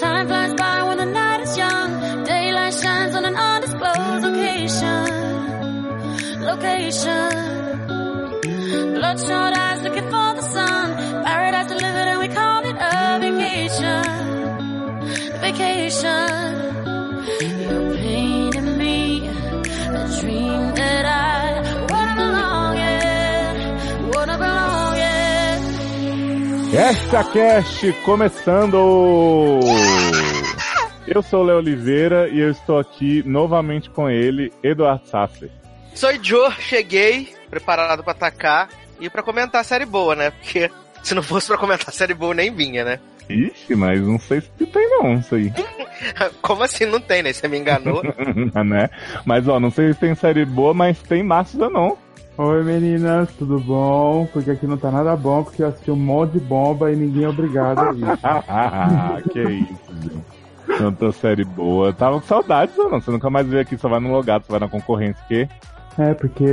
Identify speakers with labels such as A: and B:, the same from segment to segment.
A: Time flies by when the night is young. Daylight shines on an undisclosed location. Location. Bloodshot eyes looking for the sun. Paradise delivered and we call it a vacation. Vacation.
B: Esta Cast começando! Eu sou o Léo Oliveira e eu estou aqui novamente com ele, Eduardo Sasser.
C: Sou Joe, cheguei, preparado pra atacar e pra comentar a série boa, né? Porque se não fosse pra comentar a série boa, nem vinha, né?
B: Ixi, mas não sei se tem não, isso aí.
C: Como assim não tem, né? Você me enganou?
B: né? Mas ó, não sei se tem série boa, mas tem Márcio não.
D: Oi meninas, tudo bom? Porque aqui não tá nada bom, porque eu assisti um monte de bomba e ninguém é obrigado a isso.
B: que isso, gente. Tanta série boa. Tava com saudades, ou não? Você nunca mais veio aqui, só vai no logado, só vai na concorrência, que
D: É, porque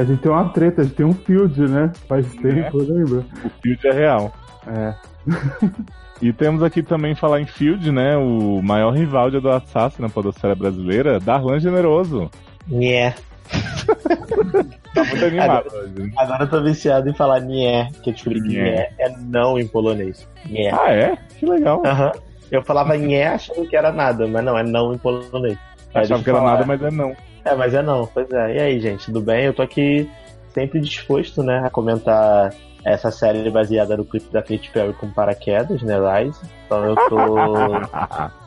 D: a gente tem uma treta, a gente tem um field, né? Faz tempo, lembra?
B: o Field é real.
D: É.
B: E temos aqui também falar em Field, né? O maior rival de Eduardo Sassi na podosfera brasileira, Darlan Generoso.
E: Nhé.
B: Tá muito animado hoje.
E: Agora eu tô viciado em falar nhé, que que
B: Nhé.
E: nhé é não em polonês. Nhé.
B: Ah, é? Que legal.
E: Aham. Eu falava nhé achando que era nada, mas não, é não em polonês. Aí
B: Achava que era
E: falar.
B: nada, mas é não.
E: É, mas é não, pois é. E aí, gente, tudo bem? Eu tô aqui sempre disposto, né, a comentar essa série baseada no clipe da Katy Perry com paraquedas, né, Rise. Então eu tô,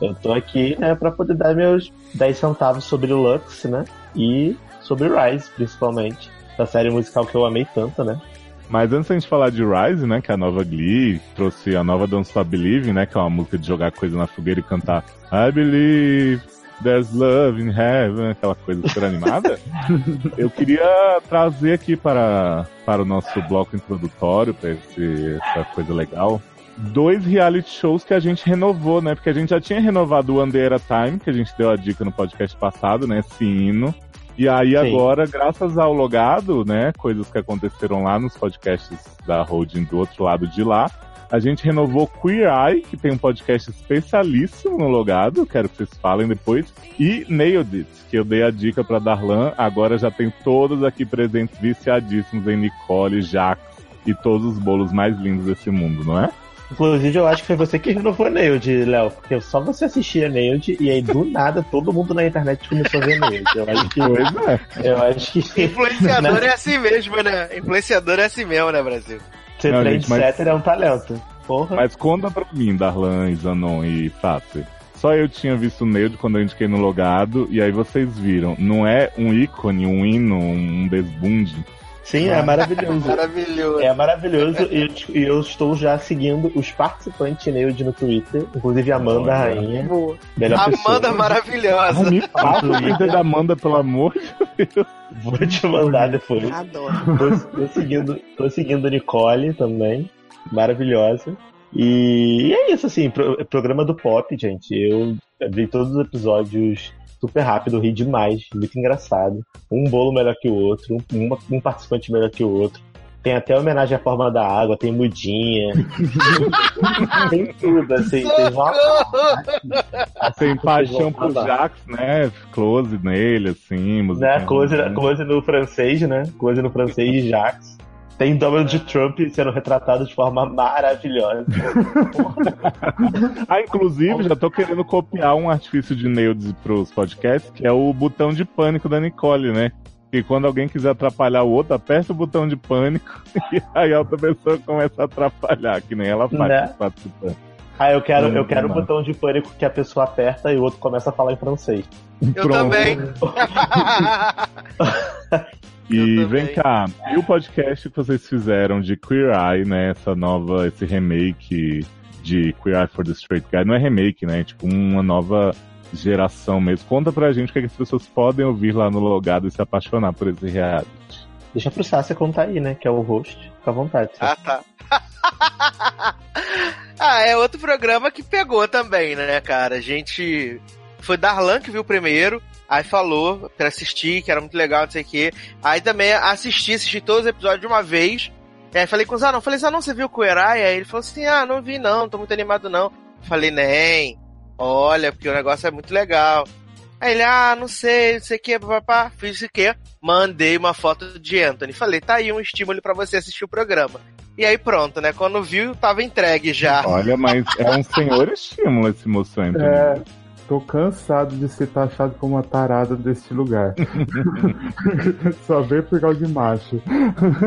E: eu tô aqui, né, pra poder dar meus 10 centavos sobre o Lux, né, e sobre Rise, principalmente. Essa série musical que eu amei tanto, né.
B: Mas antes da gente falar de Rise, né, que é a nova Glee, trouxe a nova Don't Stop Believing, né, que é uma música de jogar coisa na fogueira e cantar I Believe There's Love in Heaven, aquela coisa super animada. Eu queria trazer aqui para, para o nosso bloco introdutório, para esse, essa coisa legal, dois reality shows que a gente renovou, né, porque a gente já tinha renovado o One Day at a Time, que a gente deu a dica no podcast passado, né, esse hino. E aí
E: Sim.
B: agora, graças ao logado, né, coisas que aconteceram lá nos podcasts da holding do outro lado de lá, a gente renovou Queer Eye, que tem um podcast especialíssimo no logado, quero que vocês falem depois, e Nailed It, que eu dei a dica pra Darlan, agora já tem todos aqui presentes viciadíssimos em Nicole, Jax e todos os bolos mais lindos desse mundo, não é?
E: Inclusive, eu acho que foi você que renovou Nailed, Léo, porque só você assistia Nailed e aí do nada todo mundo na internet começou a ver Nailed. Eu acho que.
B: Pois é.
E: Eu acho que.
C: Influenciador é assim mesmo, né? Influenciador é assim mesmo, né, Brasil?
E: Ser
B: Não,
E: trendsetter é um talento. Porra.
B: Mas conta pra mim, Darlan, Zanon e Sassi. Só eu tinha visto o Nailed quando eu indiquei no logado, e aí vocês viram. Não é um ícone, um hino, um desbunde.
E: Sim, é maravilhoso.
C: Maravilhoso.
E: É maravilhoso e eu, e eu estou já seguindo os participantes de Nailed no Twitter, inclusive a Amanda
B: Olha.
E: Rainha. Melhor
C: Amanda
E: pessoa.
C: maravilhosa.
B: Ah, me o Twitter da Amanda, pelo amor de Deus.
E: Vou te mandar depois.
C: Adoro.
E: Tô, tô seguindo, tô seguindo Nicole também. Maravilhosa. E é isso, assim, pro- programa do pop, gente. Eu vi todos os episódios super rápido, ri demais, muito engraçado. Um bolo melhor que o outro, um, um participante melhor que o outro. Tem até homenagem à forma da água, tem mudinha. tem tudo, assim. Tem uma
B: Tem paixão por
E: Jack.
B: Jax, né? Close nele, assim,
E: né? Close, close no francês, né? Close no francês de Jax. Tem Donald Trump sendo retratado de forma maravilhosa.
B: Ah, inclusive, já tô querendo copiar um artifício de Nailed pros podcasts, que é o botão de pânico da Nicole, né? E quando alguém quiser atrapalhar o outro, aperta o botão de pânico e aí a outra pessoa começa a atrapalhar, que nem ela faz
E: Né?
B: participantes.
E: Ah, eu quero, eu
B: Hum,
E: quero o
B: não.
E: botão de pânico que a pessoa aperta e o outro começa a falar em francês.
C: Eu também.
B: E vem cá, e o podcast que vocês fizeram de Queer Eye, né? Essa nova, esse remake de Queer Eye for the Straight Guy. Não é remake, né? É tipo uma nova geração mesmo. Conta pra gente o que, é que as pessoas podem ouvir lá no logado e se apaixonar por esse reality.
E: Deixa pro Sácia contar aí, né? Que é o host. Fica à vontade.
C: Ah, tá. ah, é outro programa que pegou também, né, cara? A gente. Foi Darlan que viu primeiro, aí falou pra assistir, que era muito legal, não sei o quê. Aí também assisti, assisti todos os episódios de uma vez. Aí falei com o Zanon, falei, Zanon, você viu o Queerai? Aí ele falou assim, ah, não vi não, tô muito animado não. Falei, nem, Olha, porque o negócio é muito legal. Aí ele, ah, não sei, não sei o que, papá, fiz o que, mandei uma foto de Anthony. Falei, tá aí um estímulo para você assistir o programa. E aí pronto, né? Quando viu, tava entregue já.
B: Olha, mas é um senhor estímulo esse moço Anthony.
D: É, tô cansado de ser taxado como uma tarada deste lugar. Só veio por causa de macho.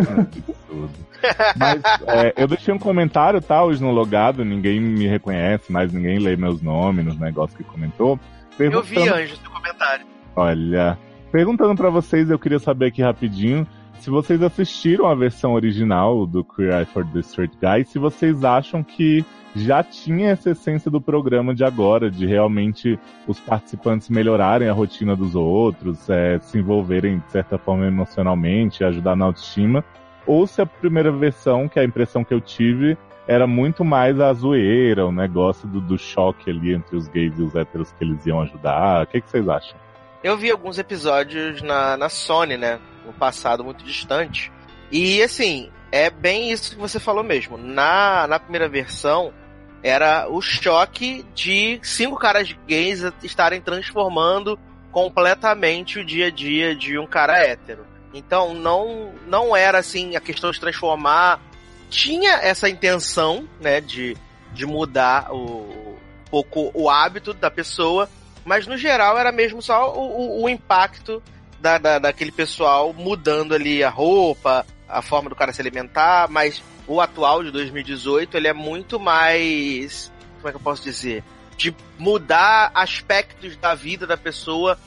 B: Absurdo. Mas é, eu deixei um comentário, tá, hoje no logado, ninguém me reconhece, mais ninguém lê meus nomes nos negócios que comentou.
C: Eu vi, Anjo, seu comentário.
B: Olha, perguntando pra vocês, eu queria saber aqui rapidinho se vocês assistiram a versão original do Queer Eye for the Straight Guy, se vocês acham que já tinha essa essência do programa de agora, de realmente os participantes melhorarem a rotina dos outros, é, se envolverem de certa forma emocionalmente, ajudar na autoestima, ou se a primeira versão, que é a impressão que eu tive, era muito mais a zoeira, o negócio do, do choque ali entre os gays e os héteros que eles iam ajudar. O que, que vocês acham?
C: Eu vi alguns episódios na, na Sony, né? No passado muito distante. E assim, é bem isso que você falou mesmo. Na, na primeira versão, era o choque de cinco caras gays estarem transformando completamente o dia a dia de um cara hétero. Então não não era assim a questão de transformar tinha essa intenção, né, de, de mudar o, um pouco o hábito da pessoa, mas no geral era mesmo só o, o, o impacto da, da, daquele pessoal mudando ali a roupa, a forma do cara se alimentar, mas o atual de 2018 ele é muito mais, como é que eu posso dizer, de mudar aspectos da vida da pessoa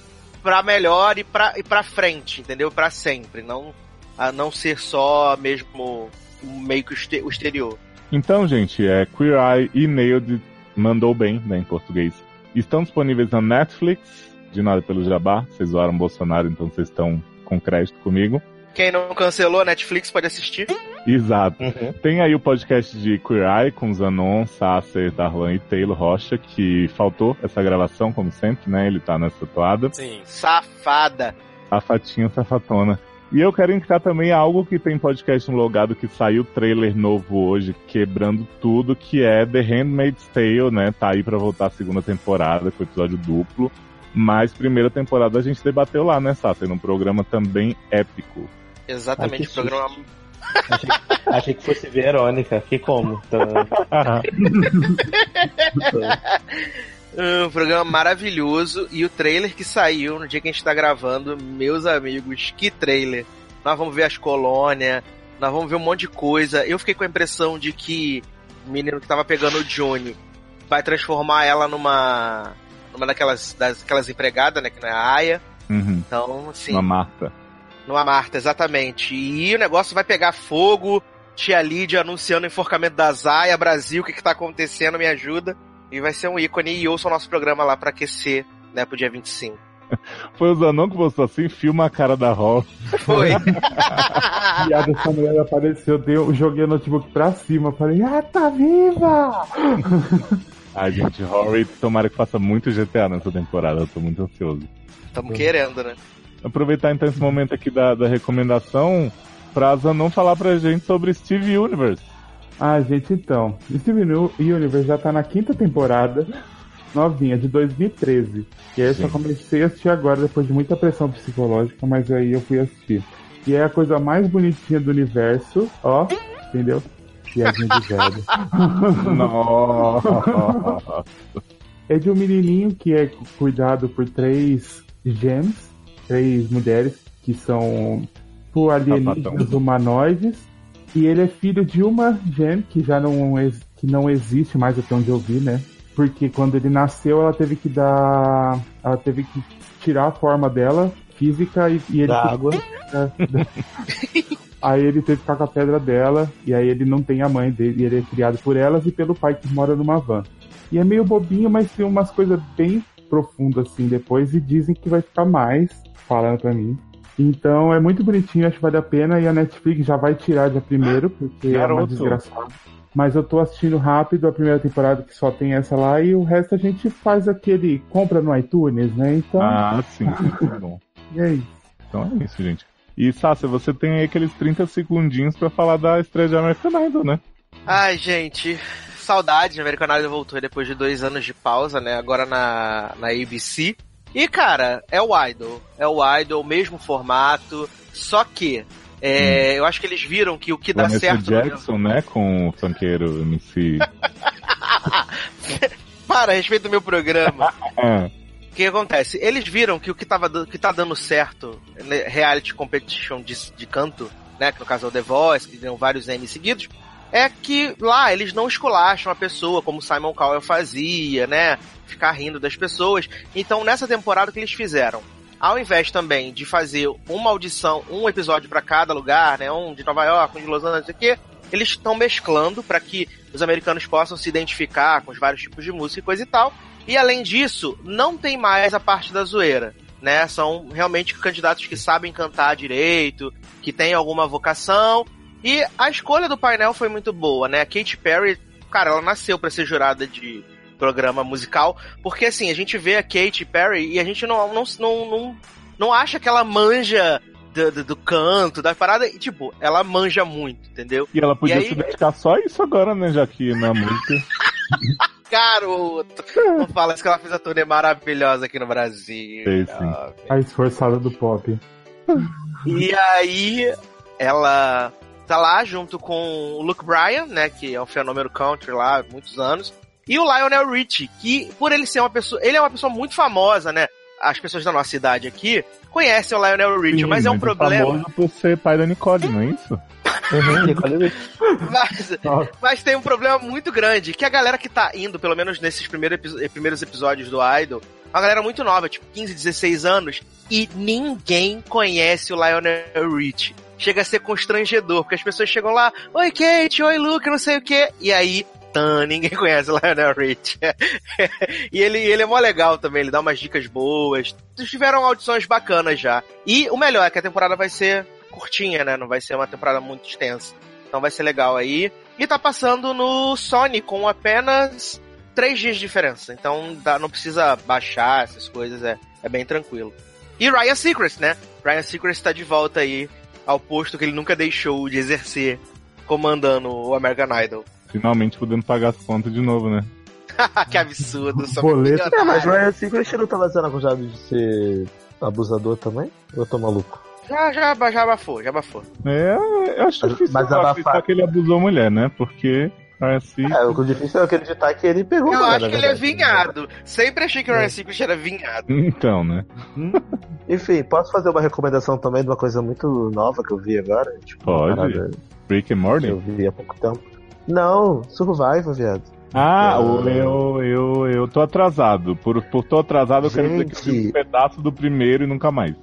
C: para melhor e para e para frente, entendeu? Para sempre, não a não ser só mesmo meio que o exterior.
B: Então, gente, é Queer Eye e Nailed mandou bem, né, em português. Estão disponíveis na Netflix, de nada pelo jabá. Vocês zoaram Bolsonaro, então vocês estão com crédito comigo.
C: Quem não cancelou a Netflix pode assistir.
B: Exato. Uhum. Tem aí o podcast de Queer Eye com Zanon, Sasser, Darlan e Taylor Rocha, que faltou essa gravação, como sempre, né? Ele tá nessa toada.
C: Sim, safada.
B: Safatinha, safatona. E eu quero indicar também algo que tem podcast no logado que saiu trailer novo hoje, quebrando tudo, que é The Handmaid's Tale, né? Tá aí pra voltar a segunda temporada com episódio duplo. Mas primeira temporada a gente debateu lá, né, Sassi? Num programa também épico.
C: Exatamente, Ai, programa.
E: Achei, achei, que fosse Verônica, que como?
C: Um programa maravilhoso e o trailer que saiu no dia que a gente tá gravando, meus amigos, que trailer. Nós vamos ver as colônias, nós vamos ver um monte de coisa. Eu fiquei com a impressão de que o menino que tava pegando o Johnny vai transformar ela numa numa daquelas das, aquelas empregadas, né, que não é a Aya.
B: Uhum.
C: Então, assim,
B: uma Marta.
C: Numa Marta, exatamente. E o negócio vai pegar fogo. Tia Lídia anunciando o enforcamento da Zaya, Brasil, o que que tá acontecendo, me ajuda. E vai ser um ícone e ouça o nosso programa lá para aquecer, né, pro dia 25.
B: Foi o Zanon que postou assim, filma a cara da Ross.
C: Foi.
D: e a dessa mulher apareceu, deu, joguei o notebook pra cima, falei, ah, tá viva!
B: Ai, gente, Rory, tomara que faça muito GTA nessa temporada, eu tô muito ansioso.
C: Estamos querendo, né?
B: Aproveitar então esse momento aqui da, da recomendação pra Zanon falar pra gente sobre Steve Universe.
D: Ah, gente, então. Steven Universe já tá na quinta temporada, novinha, de 2013. E aí eu só comecei a assistir agora, depois de muita pressão psicológica, mas aí eu fui assistir. E é a coisa mais bonitinha do universo, ó, entendeu? Piadinha de velho.
B: Nossa.
D: É de um menininho que é cuidado por três gems, três mulheres que são por alienígenas humanoides e ele é filho de uma gem que já não, que não existe mais até onde eu vi, né? Porque quando ele nasceu, ela teve que dar. Ela teve que tirar a forma dela, física, e, e ele.
E: Da água.
D: aí ele teve que ficar com a pedra dela, e aí ele não tem a mãe dele, ele é criado por elas e pelo pai que mora numa van. E é meio bobinho, mas tem umas coisas bem profundas assim depois, e dizem que vai ficar mais, falando pra mim. Então é muito bonitinho, acho que vale a pena. E a Netflix já vai tirar dia primeiro, porque Garoto. é uma desgraçada. Mas eu tô assistindo rápido a primeira temporada que só tem essa lá e o resto a gente faz aquele compra no iTunes, né? Então.
B: Ah, sim, muito bom.
D: e é isso.
B: Então é isso, gente. E Sácia, você tem aí aqueles 30 segundinhos para falar da estreia de American Idol, né?
C: Ai, gente, saudade, American Idol voltou depois de dois anos de pausa, né? Agora na, na ABC. E, cara, é o Idol. É o Idol, mesmo formato. Só que, é, eu acho que eles viram que o que dá
B: Vanessa
C: certo.
B: Jackson, né? Com o funkeiro MC.
C: Para, a respeito do meu programa. O que acontece? Eles viram que o que, tava, que tá dando certo, né, reality competition de, de canto, né? Que no caso é o The Voice, que deu vários N seguidos, é que lá eles não esculacham a pessoa, como Simon Cowell fazia, né? Ficar rindo das pessoas. Então, nessa temporada, o que eles fizeram? Ao invés também de fazer uma audição, um episódio pra cada lugar, né? Um de Nova York, um de Los Angeles, quê, eles estão mesclando para que os americanos possam se identificar com os vários tipos de música e coisa e tal. E além disso, não tem mais a parte da zoeira, né? São realmente candidatos que sabem cantar direito, que têm alguma vocação. E a escolha do painel foi muito boa, né? A Katy Perry, cara, ela nasceu para ser jurada de programa musical, porque assim, a gente vê a Katy Perry e a gente não, não, não, não, não acha que ela manja do, do- do canto, da parada, e tipo, ela manja muito, entendeu?
B: E ela podia
C: E aí-
B: se dedicar só a isso agora, né? Já que na música.
C: Garoto! Não fala isso que ela fez a turnê maravilhosa aqui no Brasil.
B: Sei,
D: A esforçada do pop.
C: E aí, ela tá lá junto com o Luke Bryan, né, que é um fenômeno country lá há muitos anos, e o Lionel Richie, que por ele ser uma pessoa, ele é uma pessoa muito famosa, né? As pessoas da nossa idade aqui conhecem o Lionel Richie,
B: Sim,
C: mas é um
B: é
C: problema.
B: famoso por ser pai da Nicole, não é isso?
E: Uhum.
C: Mas, mas tem um problema muito grande, que a galera que tá indo, pelo menos nesses primeiros, primeiros episódios do Idol, uma galera muito nova, tipo 15, 16 anos, e ninguém conhece o Lionel Richie. Chega a ser constrangedor, porque as pessoas chegam lá, oi Kate, oi Luke, não sei o que, e aí, tan, ninguém conhece Lionel Richie. e ele, ele é mó legal também, ele dá umas dicas boas. Tiveram audições bacanas já. E o melhor é que a temporada vai ser curtinha, né? Não vai ser uma temporada muito extensa. Então vai ser legal aí. E tá passando no Sony com apenas três dias de diferença. Então dá- não precisa baixar essas coisas, é, é bem tranquilo. E Ryan Seacrest, né? Ryan Seacrest tá de volta aí ao posto que ele nunca deixou de exercer comandando o American Idol.
B: Finalmente podendo pagar as contas de novo, né?
C: que absurdo. sou
D: Boleto.
E: É, mas Ryan Seacrest não tava sendo acusado de ser abusador também? Ou eu tô maluco?
C: Já, já, já abafou, já abafou.
B: É, eu acho
E: Mas-
B: difícil
E: mas abafar-
B: acreditar que ele abusou a mulher, né? Porque assim.
E: É, o difícil é acreditar que ele pegou
C: Eu
E: mulher,
C: acho que ele é vinhado. Sempre achei que o Ryan Seacrest era vinhado.
B: Então, né?
E: Enfim, posso fazer uma recomendação também de uma coisa muito nova que eu vi agora? Tipo,
B: Pode. Rick and
E: que
B: Morty?
E: eu vi há pouco tempo. Não, Survival, viado.
B: Ah,
E: Ah.
B: o- eu, eu, eu tô atrasado. Por, por tô atrasado, eu quero dizer que eu vi um pedaço do primeiro e nunca mais.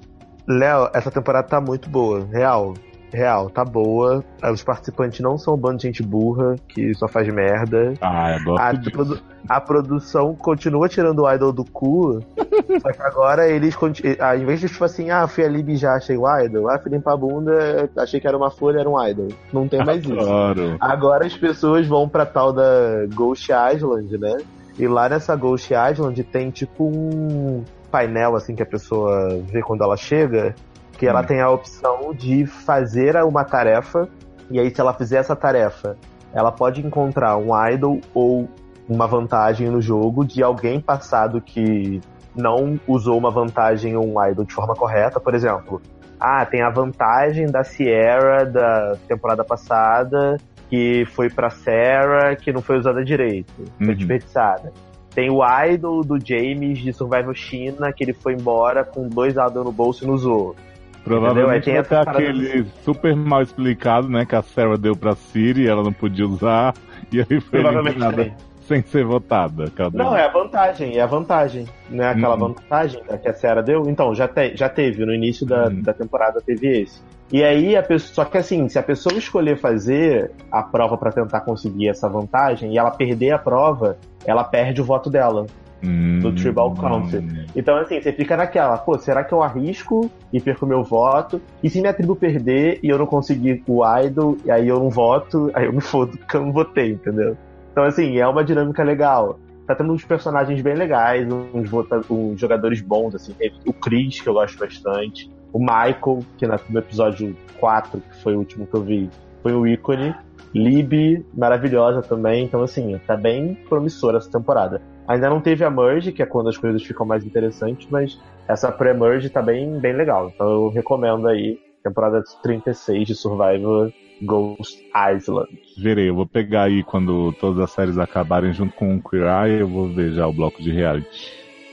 E: Léo, essa temporada tá muito boa. Real. Real, tá boa. Os participantes não são um bando de gente burra que só faz merda.
B: Ah, eu gosto
E: A, produ- a produção continua tirando o idol do cu. só que agora eles, ah, em vez de tipo assim, ah, fui ali mijar, achei o idol. Ah, fui limpar a bunda, achei que era uma folha, era um idol. Não tem mais isso.
B: Adoro.
E: Agora as pessoas vão pra tal da Ghost Island, né? E lá nessa Ghost Island tem tipo um painel assim que a pessoa vê quando ela chega, que ela
B: Hum.
E: tem a opção de fazer uma tarefa, e aí se ela fizer essa tarefa, ela pode encontrar um idol ou uma vantagem no jogo de alguém passado que não usou uma vantagem ou um idol de forma correta, por exemplo. Ah, tem a vantagem da Sierra da temporada passada, que foi pra Sarah, que não foi usada direito, foi
B: Uhum.
E: desperdiçada. Tem o idol do James de Survival China, que ele foi embora com dois idols no bolso e não usou.
B: Provavelmente vai ter aquele super mal explicado, né? Que a Sarah deu pra Siri e ela não podia usar. E aí foi eliminada sem ser votada. Cada
E: Não, é a vantagem, é a vantagem. Não é aquela
B: Uhum.
E: vantagem que a Sarah deu? Então, já, te- já teve, no início da,
B: Uhum.
E: da temporada teve esse. E aí, a pessoa, só que assim, se a pessoa escolher fazer a prova pra tentar conseguir essa vantagem e ela perder a prova, ela perde o voto dela.
B: Hum,
E: do Tribal Council. Então, assim, você fica naquela, pô, será que eu arrisco e perco meu voto? E se minha tribo perder e eu não conseguir o idol, e aí eu não voto, aí eu me fodo porque eu não votei, entendeu? Então, assim, é uma dinâmica legal. Tá tendo uns personagens bem legais, uns, vota uns jogadores bons, assim. O Chris, que eu gosto bastante. O Michael, que no episódio 4, que foi o último que eu vi, foi o ícone. Libby, maravilhosa também. Então, assim, tá bem promissora essa temporada. Ainda não teve a Merge, que é quando as coisas ficam mais interessantes, mas essa pré-merge tá bem, bem legal. Então eu recomendo aí, temporada 36 de Survivor Ghost Island.
B: Verei, eu vou pegar aí quando todas as séries acabarem junto com o Queer Eye, eu vou ver já o bloco de reality.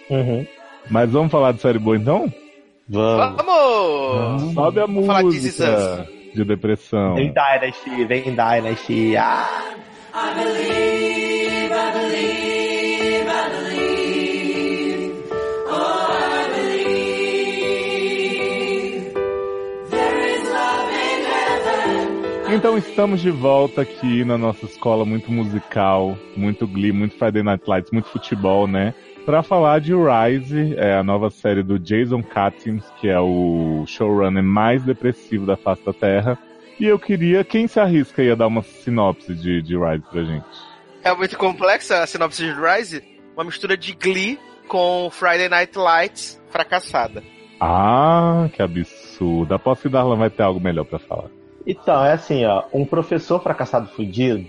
E: Uhum.
B: Mas vamos falar de série boa então?
E: Vamos.
C: Vamos!
B: Sobe a
C: Vamos falar de
B: música de depressão.
E: Vem Dynasty, vem Dynasty. Ah!
B: Então estamos de volta aqui na nossa escola muito musical, muito Glee, muito Friday Night Lights, muito futebol, né? Pra falar de Rise, é a nova série do Jason Katims, que é o showrunner mais depressivo da face da Terra. E eu queria, quem se arrisca aí a dar uma sinopse de, de Rise pra gente?
C: É muito complexa a sinopse de Rise. Uma mistura de Glee com Friday Night Lights fracassada.
B: Ah, que absurdo. Aposto que Darlan vai ter algo melhor pra falar.
E: Então, é assim, ó. Um professor fracassado fudido,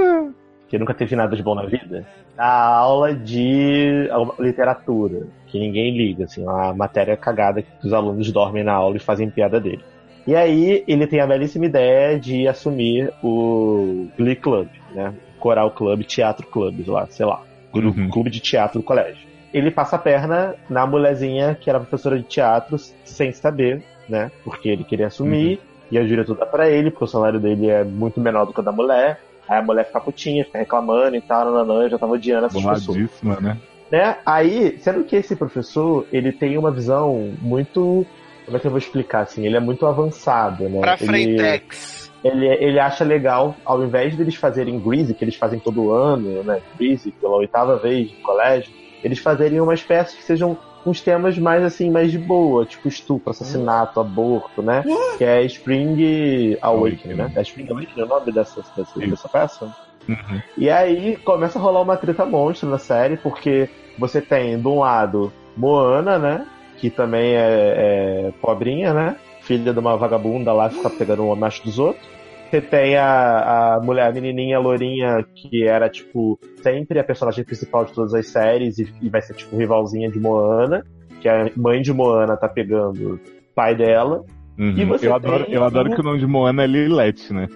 E: que nunca teve nada de bom na vida, dá aula de literatura, que ninguém liga, assim, uma matéria cagada que os alunos dormem na aula e fazem piada dele. E aí ele tem a belíssima ideia de assumir o Glee Club, né? Coral Club, Teatro Club, lá, sei lá.
B: Uhum.
E: Clube de teatro do colégio. Ele passa a perna na mulherzinha que era professora de teatro sem saber, né? Porque ele queria assumir e a diretora dá pra ele, porque o salário dele é muito menor do que o da mulher. Aí a mulher fica putinha, fica reclamando e tal, nananã, eu já tava odiando essas pessoas
B: né?
E: né? Aí, sendo que esse professor, ele tem uma visão muito. Como é que eu vou explicar assim? Ele é muito avançado, né?
C: Pra
E: ele,
C: Frentex.
E: ele, ele acha legal, ao invés deles fazerem Greasy, que eles fazem todo ano, né? Greasy, pela oitava vez no colégio, eles fazerem uma espécie que sejam uns temas mais assim, mais de boa, tipo estupro, assassinato, aborto, né? Que é Spring Awakening,
B: Awakening.
E: né? É Spring Awakening o nome dessa, dessa, dessa peça?
B: Uhum.
E: E aí começa a rolar uma treta monstro na série, porque você tem, de um lado, Moana, né? Que também é, é pobrinha, né? Filha de uma vagabunda lá que fica pegando o macho dos outros. Você tem a, a mulher, a menininha lourinha, que era, tipo, sempre a personagem principal de todas as séries e, e vai ser, tipo, rivalzinha de Moana. Que a mãe de Moana tá pegando o pai dela.
B: Uhum.
E: E você
B: eu adoro,
E: tem
B: eu adoro que o nome de Moana é Lilette, né?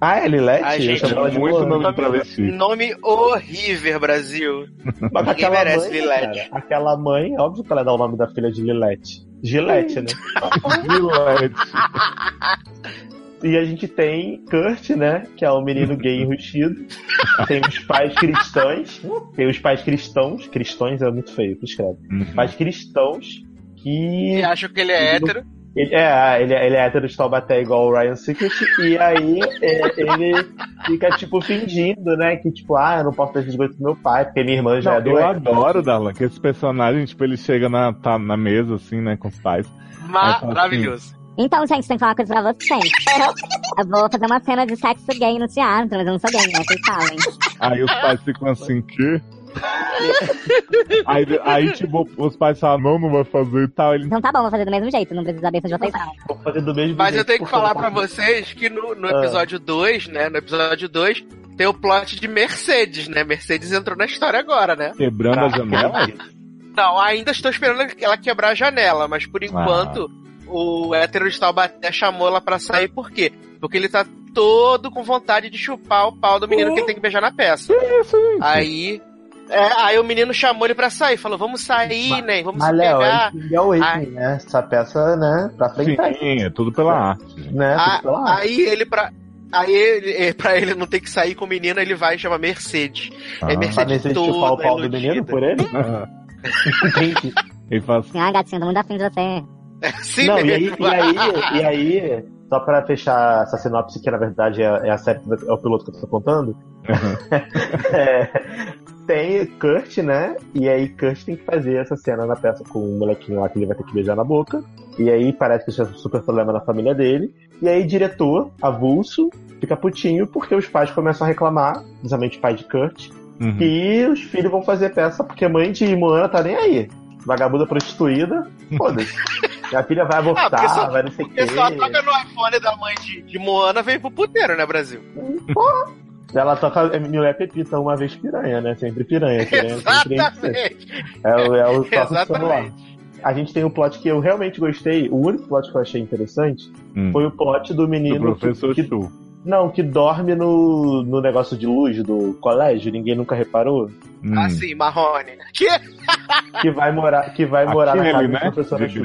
E: Ah, é Lilette?
C: Ai,
E: Eu
C: gente,
E: chamo ela de
B: muito
E: Moana.
B: nome de travesti.
C: Nome horrível, Brasil.
E: Mas
C: Ninguém
E: aquela
C: merece
E: mãe,
C: Lilette.
E: cara, aquela mãe, óbvio que ela dá o nome da filha de Lilette. Gilete, né?
B: Lilette.
E: E a gente tem Kurt, né? Que é o menino gay enrustido. Tem os pais cristãos. Tem os pais cristãos. Cristões é muito feio que escreve.
B: Uhum.
E: Pais cristãos que.
C: E acho que ele é hétero.
E: Ele é, ele, é- ele é hétero de Taubaté igual o Ryan Seacrest, e aí é, ele fica, tipo, fingindo, né? Que, tipo, ah, eu não posso ter biscoito pro meu pai, porque minha irmã já
B: Não,
E: é
B: eu adoro, Darlan, que esse personagem, tipo, ele chega na, tá na mesa, assim, né, com os pais.
C: Maravilhoso.
F: Então, gente, tem que falar uma coisa pra vocês. Eu vou fazer uma cena de sexo gay no teatro, mas eu não sou gay, né? Vocês sabem.
B: Aí os pais ficam assim, que? aí, aí, tipo, os pais falam, não, não vai fazer e tal. Ele,
F: Então tá bom, vou fazer do mesmo jeito, não precisa saber de vocês não.
E: Vou fazer do mesmo
C: Mas eu
E: jeito,
C: tenho que falar pra vocês que no, no
E: Ah.
C: episódio 2, né? No episódio 2, tem o plot de Mercedes, né? Mercedes entrou na história agora, né?
B: quebrando a
E: Caraca,
B: janela.
C: Não, ainda estou esperando ela quebrar a janela, mas por enquanto o hétero de Taubaté chamou ela pra sair, por quê? Porque ele tá todo com vontade de chupar o pau do menino que ele tem que beijar na peça.
B: Isso, gente.
C: Aí. é, aí o menino chamou ele pra sair, falou, vamos sair, né? Vamos
E: Mas,
C: se
E: Léo,
C: pegar.
E: é né? Essa peça, né? Pra frente,
B: Sim, é tudo pela arte. gente.
E: né?
C: Ah,
E: Tudo pela arte.
C: aí ele pra. Aí ele, eh, pra ele não ter que sair com o menino, ele vai e chama Mercedes.
B: Ah.
C: É Mercedes
E: Mercedes chupar o
C: toda
E: pau do
C: iludida.
E: menino por ele? Entendi.
B: Ele fala assim,
F: Ah, gatinho, tô muito afim de você.
C: Sim,
E: Não, e aí, e aí, e aí, só pra fechar essa sinopse, que na verdade é, é a série, é o piloto que eu tô contando, é, tem Kurt, né? E aí Kurt tem que fazer essa cena na peça com o molequinho lá que ele vai ter que beijar na boca. E aí parece que isso é um super problema na família dele. E aí diretor, avulso, fica putinho porque os pais começam a reclamar, principalmente o pai de Kurt,
B: uhum.
E: que os filhos vão fazer peça porque a mãe de Moana tá nem aí. Vagabunda prostituída, foda-se. Minha filha vai
C: Ah,
E: abortar,
C: só,
E: vai não sei o
C: porque
E: quê.
C: só toca no iPhone da mãe de, de Moana veio pro puteiro, né, Brasil?
E: Ela toca é Pepita uma vez piranha, né? Sempre piranha. piranha sempre
C: Exatamente.
E: é, o- é o toque do celular.
C: Exatamente.
E: A gente tem um plot que eu realmente gostei. O único plot que eu achei interessante
B: Hum.
E: foi o plot do
B: Do
E: menino que,
B: professor
E: que-
B: Chu.
E: Não, que dorme no, no negócio de luz do colégio, ninguém nunca reparou.
B: Hum.
C: Assim, Marrone. Que?
E: Que vai morar, que vai morar na casa
B: Aquele,
E: do
B: né?
E: professor Chu.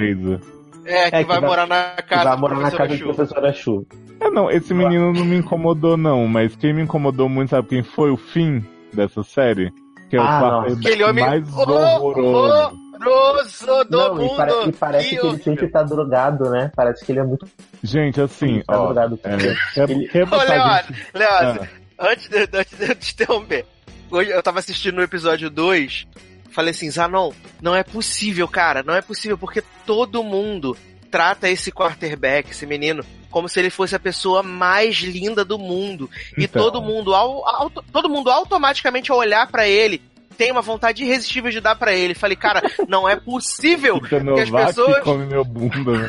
C: É, que,
E: É, que
C: vai,
E: vai-
C: morar na casa
E: vai
C: do
E: morar na
C: professor
E: casa do professor Chu.
B: É, não, esse menino não me incomodou, não, mas quem me incomodou muito, sabe quem foi o fim dessa série? Que é o
E: Ah,
B: quarto.
C: Aquele homem
B: mais
C: horroroso
B: horroroso.
C: do
E: Não,
C: mundo.
E: e, pare- e parece que, ele
C: horrível.
E: sempre tá drogado, né? Parece que ele é muito
B: Gente, assim,
E: tá
B: ó.
E: drogado.
B: É, quer,
E: Ele-
B: quer
C: Ô, Leandro. Leandro,
B: Ah,
C: antes, de, antes de eu te interromper, hoje eu tava assistindo o episódio 2, falei assim, Zanon, não é possível, cara, não é possível, porque todo mundo trata esse quarterback, esse menino, como se ele fosse a pessoa mais linda do mundo. E
B: Então.
C: todo mundo, ao, auto- todo mundo automaticamente ao olhar pra ele, tem uma vontade irresistível de dar pra ele. Falei, cara, não é possível que as pessoas
B: come meu bunda, né?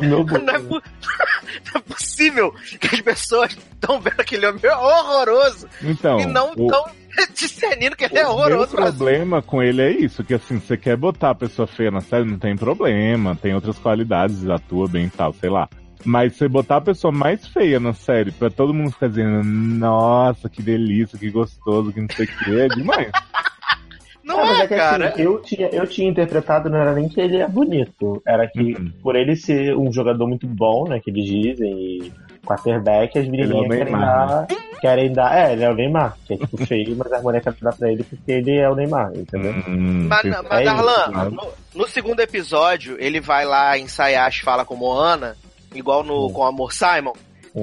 E: Meu
C: não é, po- não é possível que as pessoas estão vendo aquele homem horroroso
B: Então,
C: e não
B: o,
C: estão discernindo que ele é
B: o
C: horroroso. Brasil.
B: problema com ele é isso, que assim, você quer botar a pessoa feia na série, não tem problema, tem outras qualidades, atua bem e tal, sei lá. Mas você botar a pessoa mais feia na série pra todo mundo ficar dizendo, nossa, que delícia, que gostoso, que não sei o que, é demais.
C: Não
E: mas
C: é,
E: que,
C: cara.
E: assim, eu, tinha, eu tinha interpretado, não era nem que ele é bonito, era que
B: Uhum.
E: por ele ser um jogador muito bom, né, que eles dizem, e quarterback, as
B: é
E: menininhas querem dar, querem dar, é, ele é o Neymar, que é tipo feio, mas a mulher quer dar pra ele porque ele é o Neymar, entendeu?
B: Hum,
C: Mas,
B: tem-
C: mas
E: é
C: Darlan,
B: né?
C: no, no segundo episódio, ele vai lá ensaiar as falas com Moana, igual no,
E: Hum.
C: com o Amor Simon.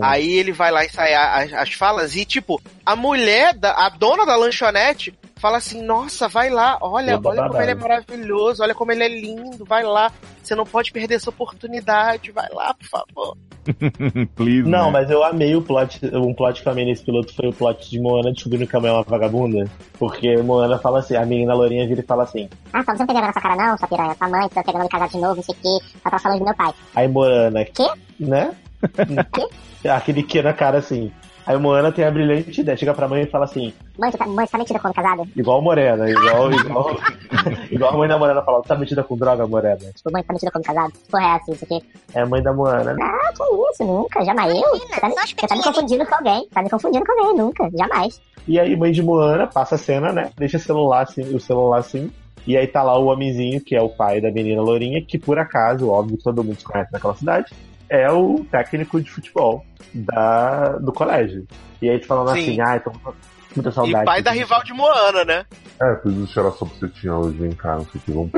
C: Aí ele vai lá ensaiar as, as falas e, tipo, a mulher, da, a dona da lanchonete, fala assim: Nossa, vai lá, olha, olha como ele é maravilhoso, olha como ele é lindo, vai lá. Você não pode perder essa oportunidade, vai lá, por favor.
B: Please,
E: Não,
B: né?
E: mas eu amei o plot. Um plot que eu amei nesse piloto foi o plot de Moana descobrindo que a mãe é uma vagabunda. Porque Moana fala assim, a menina Lourinha vira e fala assim.
F: Ah, só você não tem vergonha na sua cara não, sua piranha. Sua mãe, tá pegando me casar de novo, não sei o quê. Ela tá falando do meu pai.
E: Aí Moana,
F: Quê?
E: né? Aquele que na cara assim. Aí Moana tem a brilhante ideia, chega pra mãe e fala assim,
F: Mãe, você tá, mãe, tá metida quando casada?
E: igual Morena, igual, igual, igual a mãe da Morena fala, "Tu tá metida com droga, Morena.
F: Tipo, mãe, você tá metida quando casada? Que Porra, é essa, isso aqui?
E: É a mãe da Moana.
F: Ah, que isso, nunca, jamais. Eu? Você tá, me- você tá me confundindo com alguém. Tá me confundindo com alguém, nunca, jamais.
E: E aí, mãe de Moana passa a cena, né? Deixa o celular assim, o celular assim. E aí tá lá o homenzinho, que é o pai da menina Lourinha, que por acaso, óbvio todo mundo se conhece naquela cidade, é o técnico de futebol da, do colégio. E aí falando
C: Sim.
E: assim, ah, então muita saudade.
C: e pai da rival de Moana, né?
G: É, fiz o cheirar sua bucetinha hoje, vem cá, não sei o que, vamos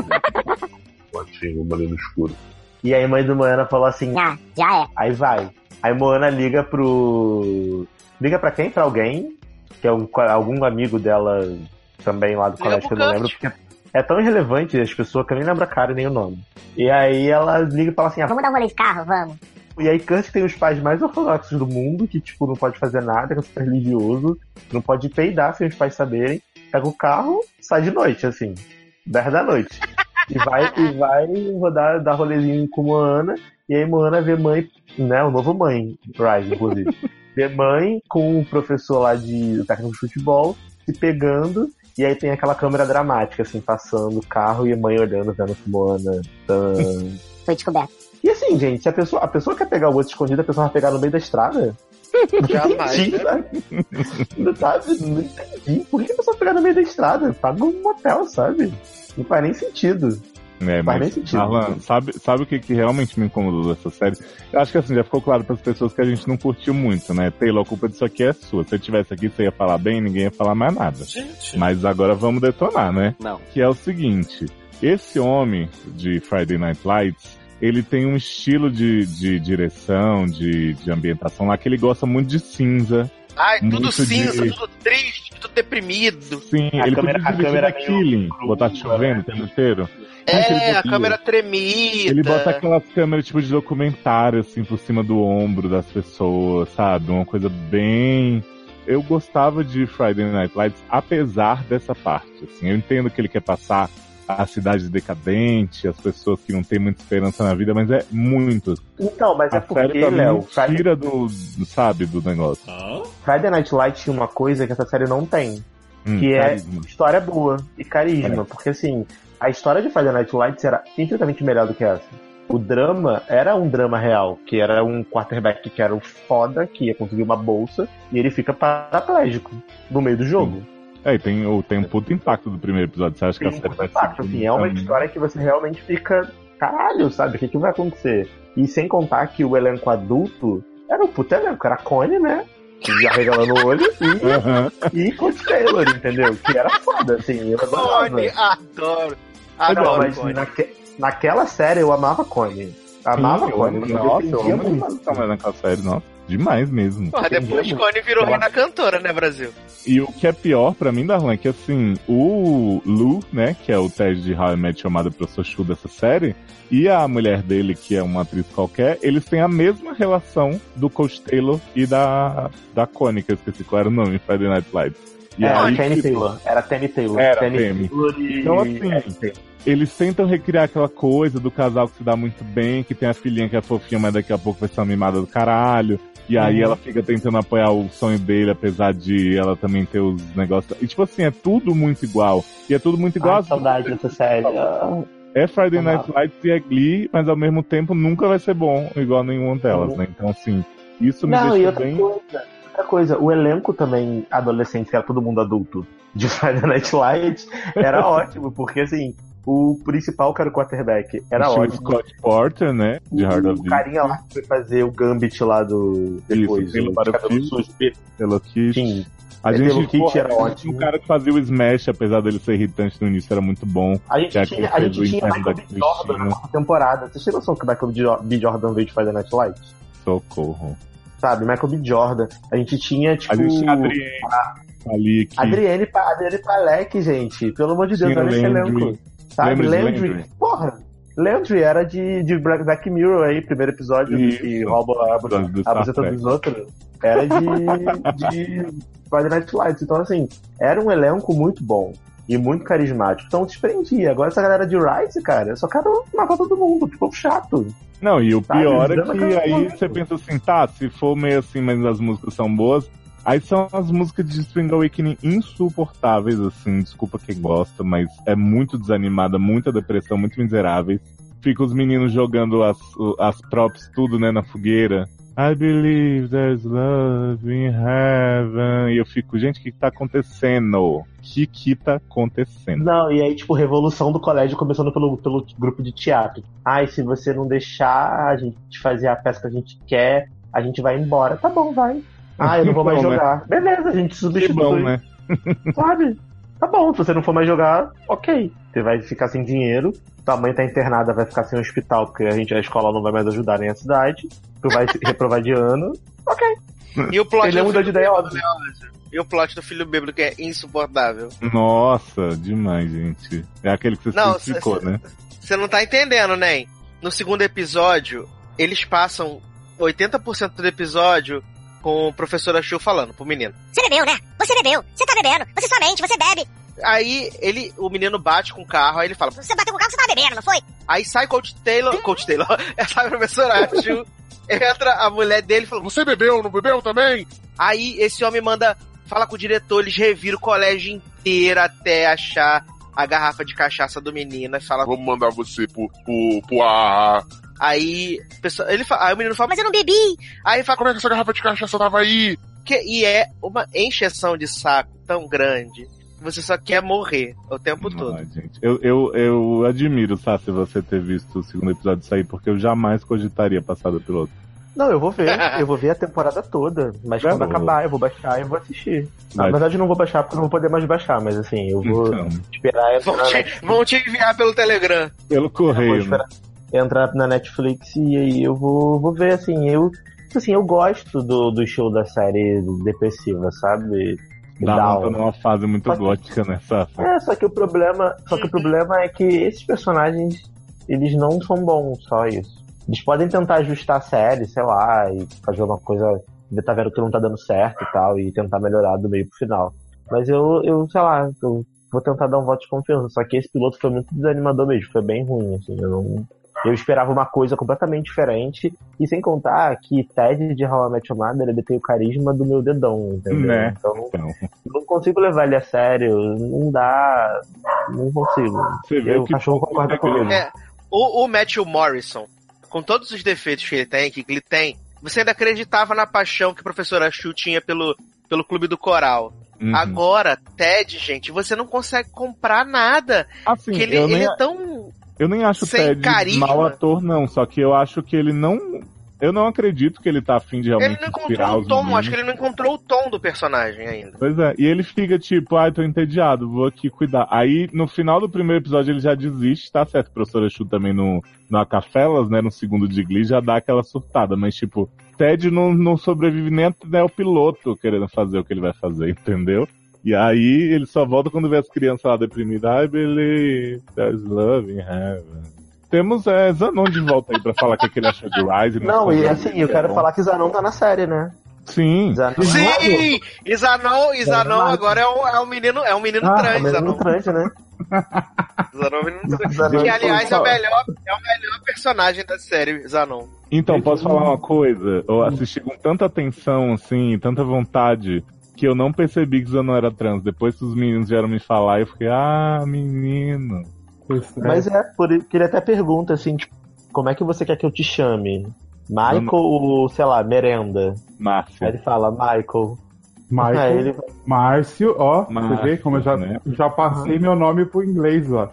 G: Botinho, uma ali no escuro.
E: E aí mãe do Moana falou assim,
F: Ah, já é.
E: aí vai. Aí Moana liga pro. Liga pra quem? Pra alguém? Que é um, algum amigo dela também lá do colégio, que eu não lembro, porque é tão irrelevante as pessoas que eu nem lembro a cara e nem o nome. E aí ela liga e fala assim, ah,
F: Vamos dar um rolê de carro? Vamos.
E: E aí Kurt tem os pais mais ortodoxos do mundo, que, tipo, não pode fazer nada, que é super religioso, não pode peidar sem os pais saberem, pega o carro, sai de noite, assim, 10 da noite. E vai, e vai rodar, dar rolezinho com Moana, e aí Moana vê mãe, né, o novo mãe, Rise, inclusive. Vê mãe com o professor lá de técnico de futebol, se pegando, e aí tem aquela câmera dramática, assim, passando o carro e a mãe olhando, vendo Moana tá...
F: Foi descoberto.
E: E assim, gente, se a pessoa, a pessoa quer pegar o outro escondido, a pessoa vai pegar no meio da estrada?
C: Jamais.
E: Entendi, sabe? Não, sabe? Não entendi. Por que a pessoa vai pegar no meio da estrada? Paga um motel, sabe? Não faz nem sentido.
B: É,
E: Faz nem
B: mas,
E: sentido.
B: Arlan, sabe, sabe o que, que realmente me incomodou dessa série? Eu acho que assim, já ficou claro para as pessoas que a gente não curtiu muito, né? Taylor, a culpa disso aqui é sua. Se você tivesse aqui, você ia falar bem, ninguém ia falar mais nada.
H: Gente.
B: Mas agora vamos detonar, né?
H: Não.
B: Que é o seguinte: esse homem de Friday Night Lights, ele tem um estilo de, de direção, de, de ambientação lá, que ele gosta muito de cinza.
C: Ai, tudo cinza,
B: de-
C: tudo triste, tudo deprimido.
B: Sim,
E: A
B: ele
E: câmera-
B: podia
E: a câmera
B: Killing,
E: crua,
B: botar chovendo
E: né?
B: o tempo inteiro.
C: É, a câmera tremida.
B: Ele bota aquelas câmeras tipo de documentário, assim, por cima do ombro das pessoas, sabe? Uma coisa bem. Eu gostava de Friday Night Lights, apesar dessa parte. Assim, eu entendo que ele quer passar a cidade decadente, as pessoas que não têm muita esperança na vida, mas é muito.
E: Então, mas é
B: A
E: porque,
B: série pra
E: Léo, Friday,
B: tira do, do, sabe, do negócio.
E: Friday Night Lights tinha uma coisa que essa série não tem,
B: Hum,
E: que é
B: carisma.
E: história boa e carisma.
B: É.
E: Porque assim, a história de Friday Night Lights era infinitamente melhor do que essa. O drama era um drama real, que era um quarterback que era o foda, que ia conseguir uma bolsa, e ele fica paraplégico no meio do jogo.
B: É, e tem, ou tem um puto impacto do primeiro episódio. Você acha que
E: Tem
B: a
E: um
B: série vai
E: impacto, assim, é uma história que você realmente fica. Caralho, sabe? O que, que vai acontecer? E sem contar que o elenco adulto era um puto elenco, era Connie, né? Já regalando o olho e,
B: Aham.
E: e Coach Taylor, entendeu? Que era foda, assim, eu adorava.
C: Connie, adoro.
E: Não,
C: Adoro,
E: mas
C: Connie.
E: naque- naquela série eu amava Connie. Amava
B: Sim,
E: Connie.
B: amo-
E: eu
B: Nossa, eu amo
E: muito.
B: também naquela série, nossa. Demais mesmo.
C: Porra, depois. Connie virou reina cantora, né, Brasil?
B: E o que é pior pra mim, Darlan, é que assim, o Lu, né, que é o Ted de How I Met chamado Professor Chu dessa série, e a mulher dele, que é uma atriz qualquer, eles têm a mesma relação do Coach Taylor e da, da Connie, que eu esqueci qual era o nome, Friday Night Lights. E
E: É,
B: aí,
E: Tammy
B: tipo,
E: Taylor. Era Tammy Taylor.
B: Era
E: Tammy
B: Tammy.
E: Taylor e...
B: Então, assim,
E: é, Taylor.
B: Eles tentam recriar aquela coisa do casal que se dá muito bem, que tem a filhinha que é fofinha, mas daqui a pouco vai ser uma mimada do caralho. E aí
E: Uhum.
B: ela fica tentando apoiar o sonho dele, apesar de ela também ter os negócios. E tipo assim, é tudo muito igual. E é tudo muito igual.
E: Ai, saudade dessa série. Ah,
B: É Friday. Night Lights e é Glee, mas ao mesmo tempo nunca vai ser bom, igual nenhuma delas,
E: Uhum.
B: né? Então assim, isso me
E: Não, e
B: deixa
E: outra
B: bem.
E: coisa, outra coisa, o elenco também adolescente, que era todo mundo adulto, de Friday Night Lights, era ótimo, porque assim, o principal, que era o quarterback, era
B: Tinha o
E: ótimo.
B: Scott Porter, né? De Hard of
E: O carinha lá que foi fazer o Gambit lá do. Depois,
B: pelo
E: o
B: para o filme. Pelo Kit.
E: Sim.
B: A
E: É,
B: gente,
E: pelo Kit
B: porra,
E: era
B: a
E: ótimo.
B: tinha Um cara que fazia o Smash, apesar dele ser irritante no início, era muito bom.
E: A gente tinha, a gente tinha Michael B. Jordan na
B: Cristina.
E: quarta temporada. Vocês têm noção que o Michael B. Jo- B. Jordan veio de Friday Night Lights?
B: Socorro.
E: Sabe? Michael B. Jordan. A gente tinha, tipo.
B: A gente tinha a Adrienne ali que.
E: Adriane, Pa- Adriane Palek, gente. Pelo amor de Deus,
B: Tinha
E: olha esse elenco. Sabe? Landry.
B: Landry?
E: Porra. Landry era de, de Black Mirror aí, primeiro episódio,
B: Isso.
E: que rouba a, a buceta
B: Trek.
E: dos outros. Era de, de Friday Night Lights. Então, assim, era um elenco muito bom. E muito carismático. Então te prendia. Agora essa galera de Rise, cara, eu só quero matar todo mundo. Ficou chato.
B: Não, e o
E: Sabe,
B: pior é que
E: que-
B: aí você pensa assim, tá, se for meio assim, mas as músicas são boas, aí são as músicas de Spring Awakening insuportáveis, assim, desculpa quem gosta, mas é muito desanimada, muita depressão, muito miseráveis. Fica os meninos jogando as, as props tudo, né, na fogueira. I believe there's love in heaven. E eu fico, gente, o que, que tá acontecendo? O que que tá acontecendo?
E: Não, e aí, tipo, revolução do colégio começando pelo, pelo grupo de teatro. Ai, se você não deixar a gente fazer a peça que a gente quer, a gente vai embora. Tá bom, vai. Ah, eu não vou mais
B: Bom, né?
E: jogar. Beleza, a gente
B: Que
E: substitui.
B: bom, né?
E: Sabe? Tá bom, se você não for mais jogar, ok. Você vai ficar sem dinheiro, tua mãe tá internada, vai ficar sem hospital, porque a gente, a escola não vai mais ajudar nem a cidade. Tu vai se reprovar de ano. Ok.
C: E o plot
E: Ele
C: do
E: mudou de ideia, óbvio.
C: né? E o plot do filho bêbado que é insuportável.
B: Nossa, demais, gente. É aquele que você
C: Não,
B: explicou, né?
C: Você não tá entendendo, né? No segundo episódio, eles passam 80% do episódio com o professor Chu falando pro menino.
H: Você bebeu, né? Você bebeu. Você tá bebendo. Você só mente, você bebe.
C: Aí ele, o menino bate com o carro, aí ele fala.
H: Você bateu com o carro, você tava bebendo, não foi?
C: Aí sai Coach Taylor, Coach Taylor, sai a professora Chu, entra a mulher dele e fala,
I: Você bebeu, não bebeu também?
C: Aí esse homem manda, fala com o diretor, eles reviram o colégio inteiro até achar a garrafa de cachaça do menino e fala.
I: Vamos mandar você pro, pro, pro AA.
C: Aí, pessoa- ele fala, aí o menino fala,
H: Mas eu não bebi.
C: aí fala,
I: Como é que essa garrafa de cachaça tava aí?
C: que, e é uma encheção de saco tão grande que você só quer morrer o tempo todo.
B: Ah, gente. Eu, eu, eu admiro, Sassi, você ter visto o segundo episódio sair, porque eu jamais cogitaria passar do piloto.
E: Não, eu vou ver. eu vou ver a temporada toda. Mas
B: Tá
E: quando acabar, eu vou baixar e eu vou assistir. Na verdade, eu não vou baixar porque eu não vou poder mais baixar, mas assim, eu vou
B: Então,
E: esperar
C: Vão te, vão te enviar pelo Telegram.
B: pelo
E: Eu vou
B: correio, né?
E: Entrar na Netflix e aí eu vou, vou ver, assim, eu. Assim, eu gosto do, do show da série depressiva, sabe?
B: Dá tá numa fase muito
E: Só que-
B: gótica, né, Sassi?
E: É, só que o problema. Só que o problema é que esses personagens, eles não são bons, só isso. Eles podem tentar ajustar a série, sei lá, e fazer uma coisa. Tá vendo que não tá dando certo e tal, e tentar melhorar do meio pro final. Mas eu, eu sei lá, eu vou tentar dar um voto de confiança. Só que esse piloto foi muito desanimador mesmo, foi bem ruim, assim, eu não. Eu esperava uma coisa completamente diferente, e sem contar que Ted de How I Met Your Mother, ele tem o carisma do meu dedão, entendeu?
B: Né?
E: Então,
B: Então,
E: não consigo levar ele a sério, não dá, não consigo.
B: você vê
E: Eu, o
B: que
E: cachorro concorda comigo.
C: É, o, o Matthew Morrison, com todos os defeitos que ele tem, que ele tem, você ainda acreditava na paixão que a professora Chu tinha pelo, pelo clube do coral.
B: uhum.
C: Agora, Ted, gente, você não consegue comprar nada.
B: assim,
C: que ele, ele
B: nem,
C: é tão.
B: Eu nem acho o Ted
C: carisma.
B: mau ator, não. Só que eu acho que ele não. Eu não acredito que ele tá afim de
C: Ele
B: realmente
C: não
B: inspirar
C: encontrou o tom,
B: meninos.
C: acho que ele não encontrou o tom do personagem ainda.
B: Pois é, e ele fica tipo, ai, tô entediado, vou aqui cuidar. Aí, no final do primeiro episódio, ele já desiste, tá certo? A professora Chu também no, no Acafelas, né, no segundo de Glee, já dá aquela surtada. Mas, tipo, Ted não, não sobrevive nem até o piloto querendo fazer o que ele vai fazer, entendeu? E aí, ele só volta quando vê as crianças lá deprimidas. I believe there's love in heaven. Temos é, Zanon de volta aí pra falar o que que ele achou de Rise.
E: Não, e assim, eu quero falar que Zanon tá na série, né?
B: Sim.
E: Zanon
C: Sim! Isanon, Isanon
E: Verdade.
C: agora é um, é um menino, é um menino
E: Ah,
C: trans,
E: mas
C: Zanon.
E: não trans, né?
C: Zanon é um menino trans.
E: Zanon
C: Que, aliás, é o, melhor, é o melhor personagem da série, Zanon.
B: Então, posso falar uma coisa? Eu assisti com tanta atenção, assim, tanta vontade, que eu não percebi que Zanon era trans. Depois que os meninos vieram me falar, eu fiquei, ah, menino.
D: Pois é.
E: Mas é, por, que ele até pergunta assim, tipo, como é que você quer que eu te chame? Michael
B: Não-
E: ou, sei lá, merenda? Aí
B: Márcia.
E: ele fala, Michael.
D: Michael,
E: Aí ele,
D: Márcio, ó,
B: Márcio,
D: você vê como eu já,
B: né?
D: já passei meu nome pro inglês lá.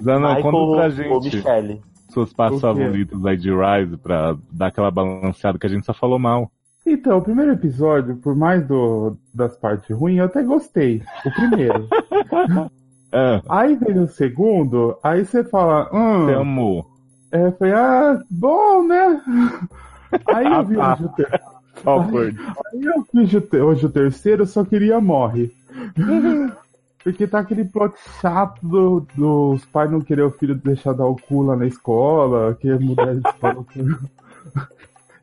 B: Zanon, conta pra
E: ou
B: gente
E: Michelle.
B: suas partes favoritas aí de Rise, pra dar aquela balanceada que a gente só falou mal.
D: Então, o primeiro episódio, por mais do, das partes ruins, eu até gostei. O primeiro.
B: Ah,
D: aí vem o segundo, aí você fala, hum,
B: você amou.
D: é, falei, ah, bom, né? Aí eu vi hoje o, ter...
B: Awkward.
D: aí eu vi hoje o terceiro, eu só queria morre. Porque tá aquele plot chato do- dos pais não querer o filho deixar dar o cu lá na escola, que mudar de escola.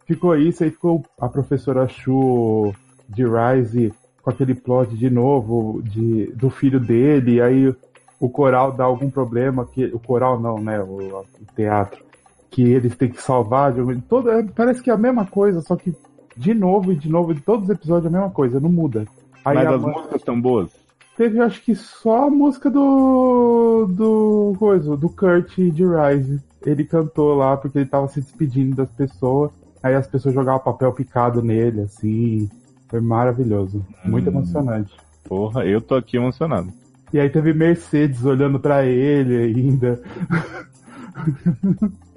D: Ficou isso, aí ficou a professora Chu de Rise com aquele plot de novo de, do filho dele, aí o coral dá algum problema, que o coral não, né, o, o teatro, que eles têm que salvar, de- todo, é, parece que é a mesma coisa, só que de novo e de novo, de todos os episódios é a mesma coisa, não muda. Aí
B: Mas as músicas estão boas?
D: Teve, acho que só a música do. do. coisa, do Kurt de Rise. Ele cantou lá porque ele tava se despedindo das pessoas. Aí as pessoas jogavam papel picado nele, assim. Foi maravilhoso. Muito
B: Hum.
D: emocionante.
B: Porra, eu tô aqui emocionado.
D: E aí teve Mercedes olhando pra ele ainda.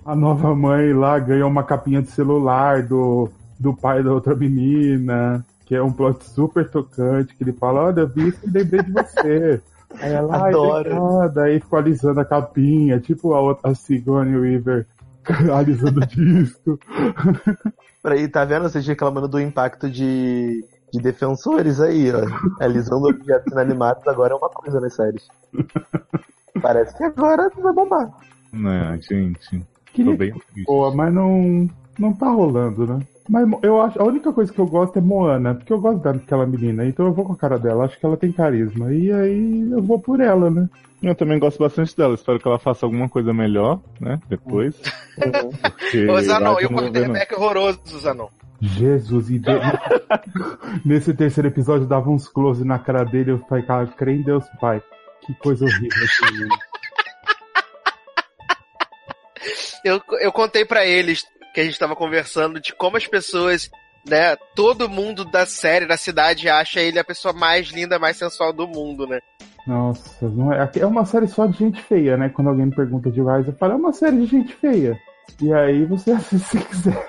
D: a nova mãe lá ganhou uma capinha de celular do, do pai da outra menina. Que é um plot super tocante, que ele fala, olha, eu vi isso e lembrei de você. Aí ela, ai,
E: Adoro.
D: obrigada. Aí ficou alisando a capinha, tipo a outra a Sigourney Weaver alisando o disco.
E: Aí, tá vendo? Vocês reclamando do impacto de, de defensores aí, ó. Alisando objetos inanimados agora é uma coisa nas séries. Parece que agora vai bombar.
B: Né, gente. Tô
D: Queria
B: bem triste.
D: boa, mas não, não tá rolando, né? Mas eu acho, a única coisa que eu gosto é Moana, porque eu gosto daquela menina, então eu vou com a cara dela, acho que ela tem carisma. E aí eu vou por ela, né?
B: Eu também gosto bastante dela. Espero que ela faça alguma coisa melhor, né? Depois. Porque
C: Ô, Zanon, e o
B: não.
C: quarterback horroroso, Zanon.
D: Jesus, e de- nesse terceiro episódio dava uns close na cara dele, eu ficava, crê em Deus Pai. Que coisa horrível esse menino.
C: Eu, eu contei pra eles que a gente tava conversando de como as pessoas, né, todo mundo da série, da cidade, acha ele a pessoa mais linda, mais sensual do mundo, né?
D: Nossa, não é, é uma série só de gente feia, né? Quando alguém me pergunta de Rise, eu falo, é uma série de gente feia. E aí você assiste se quiser.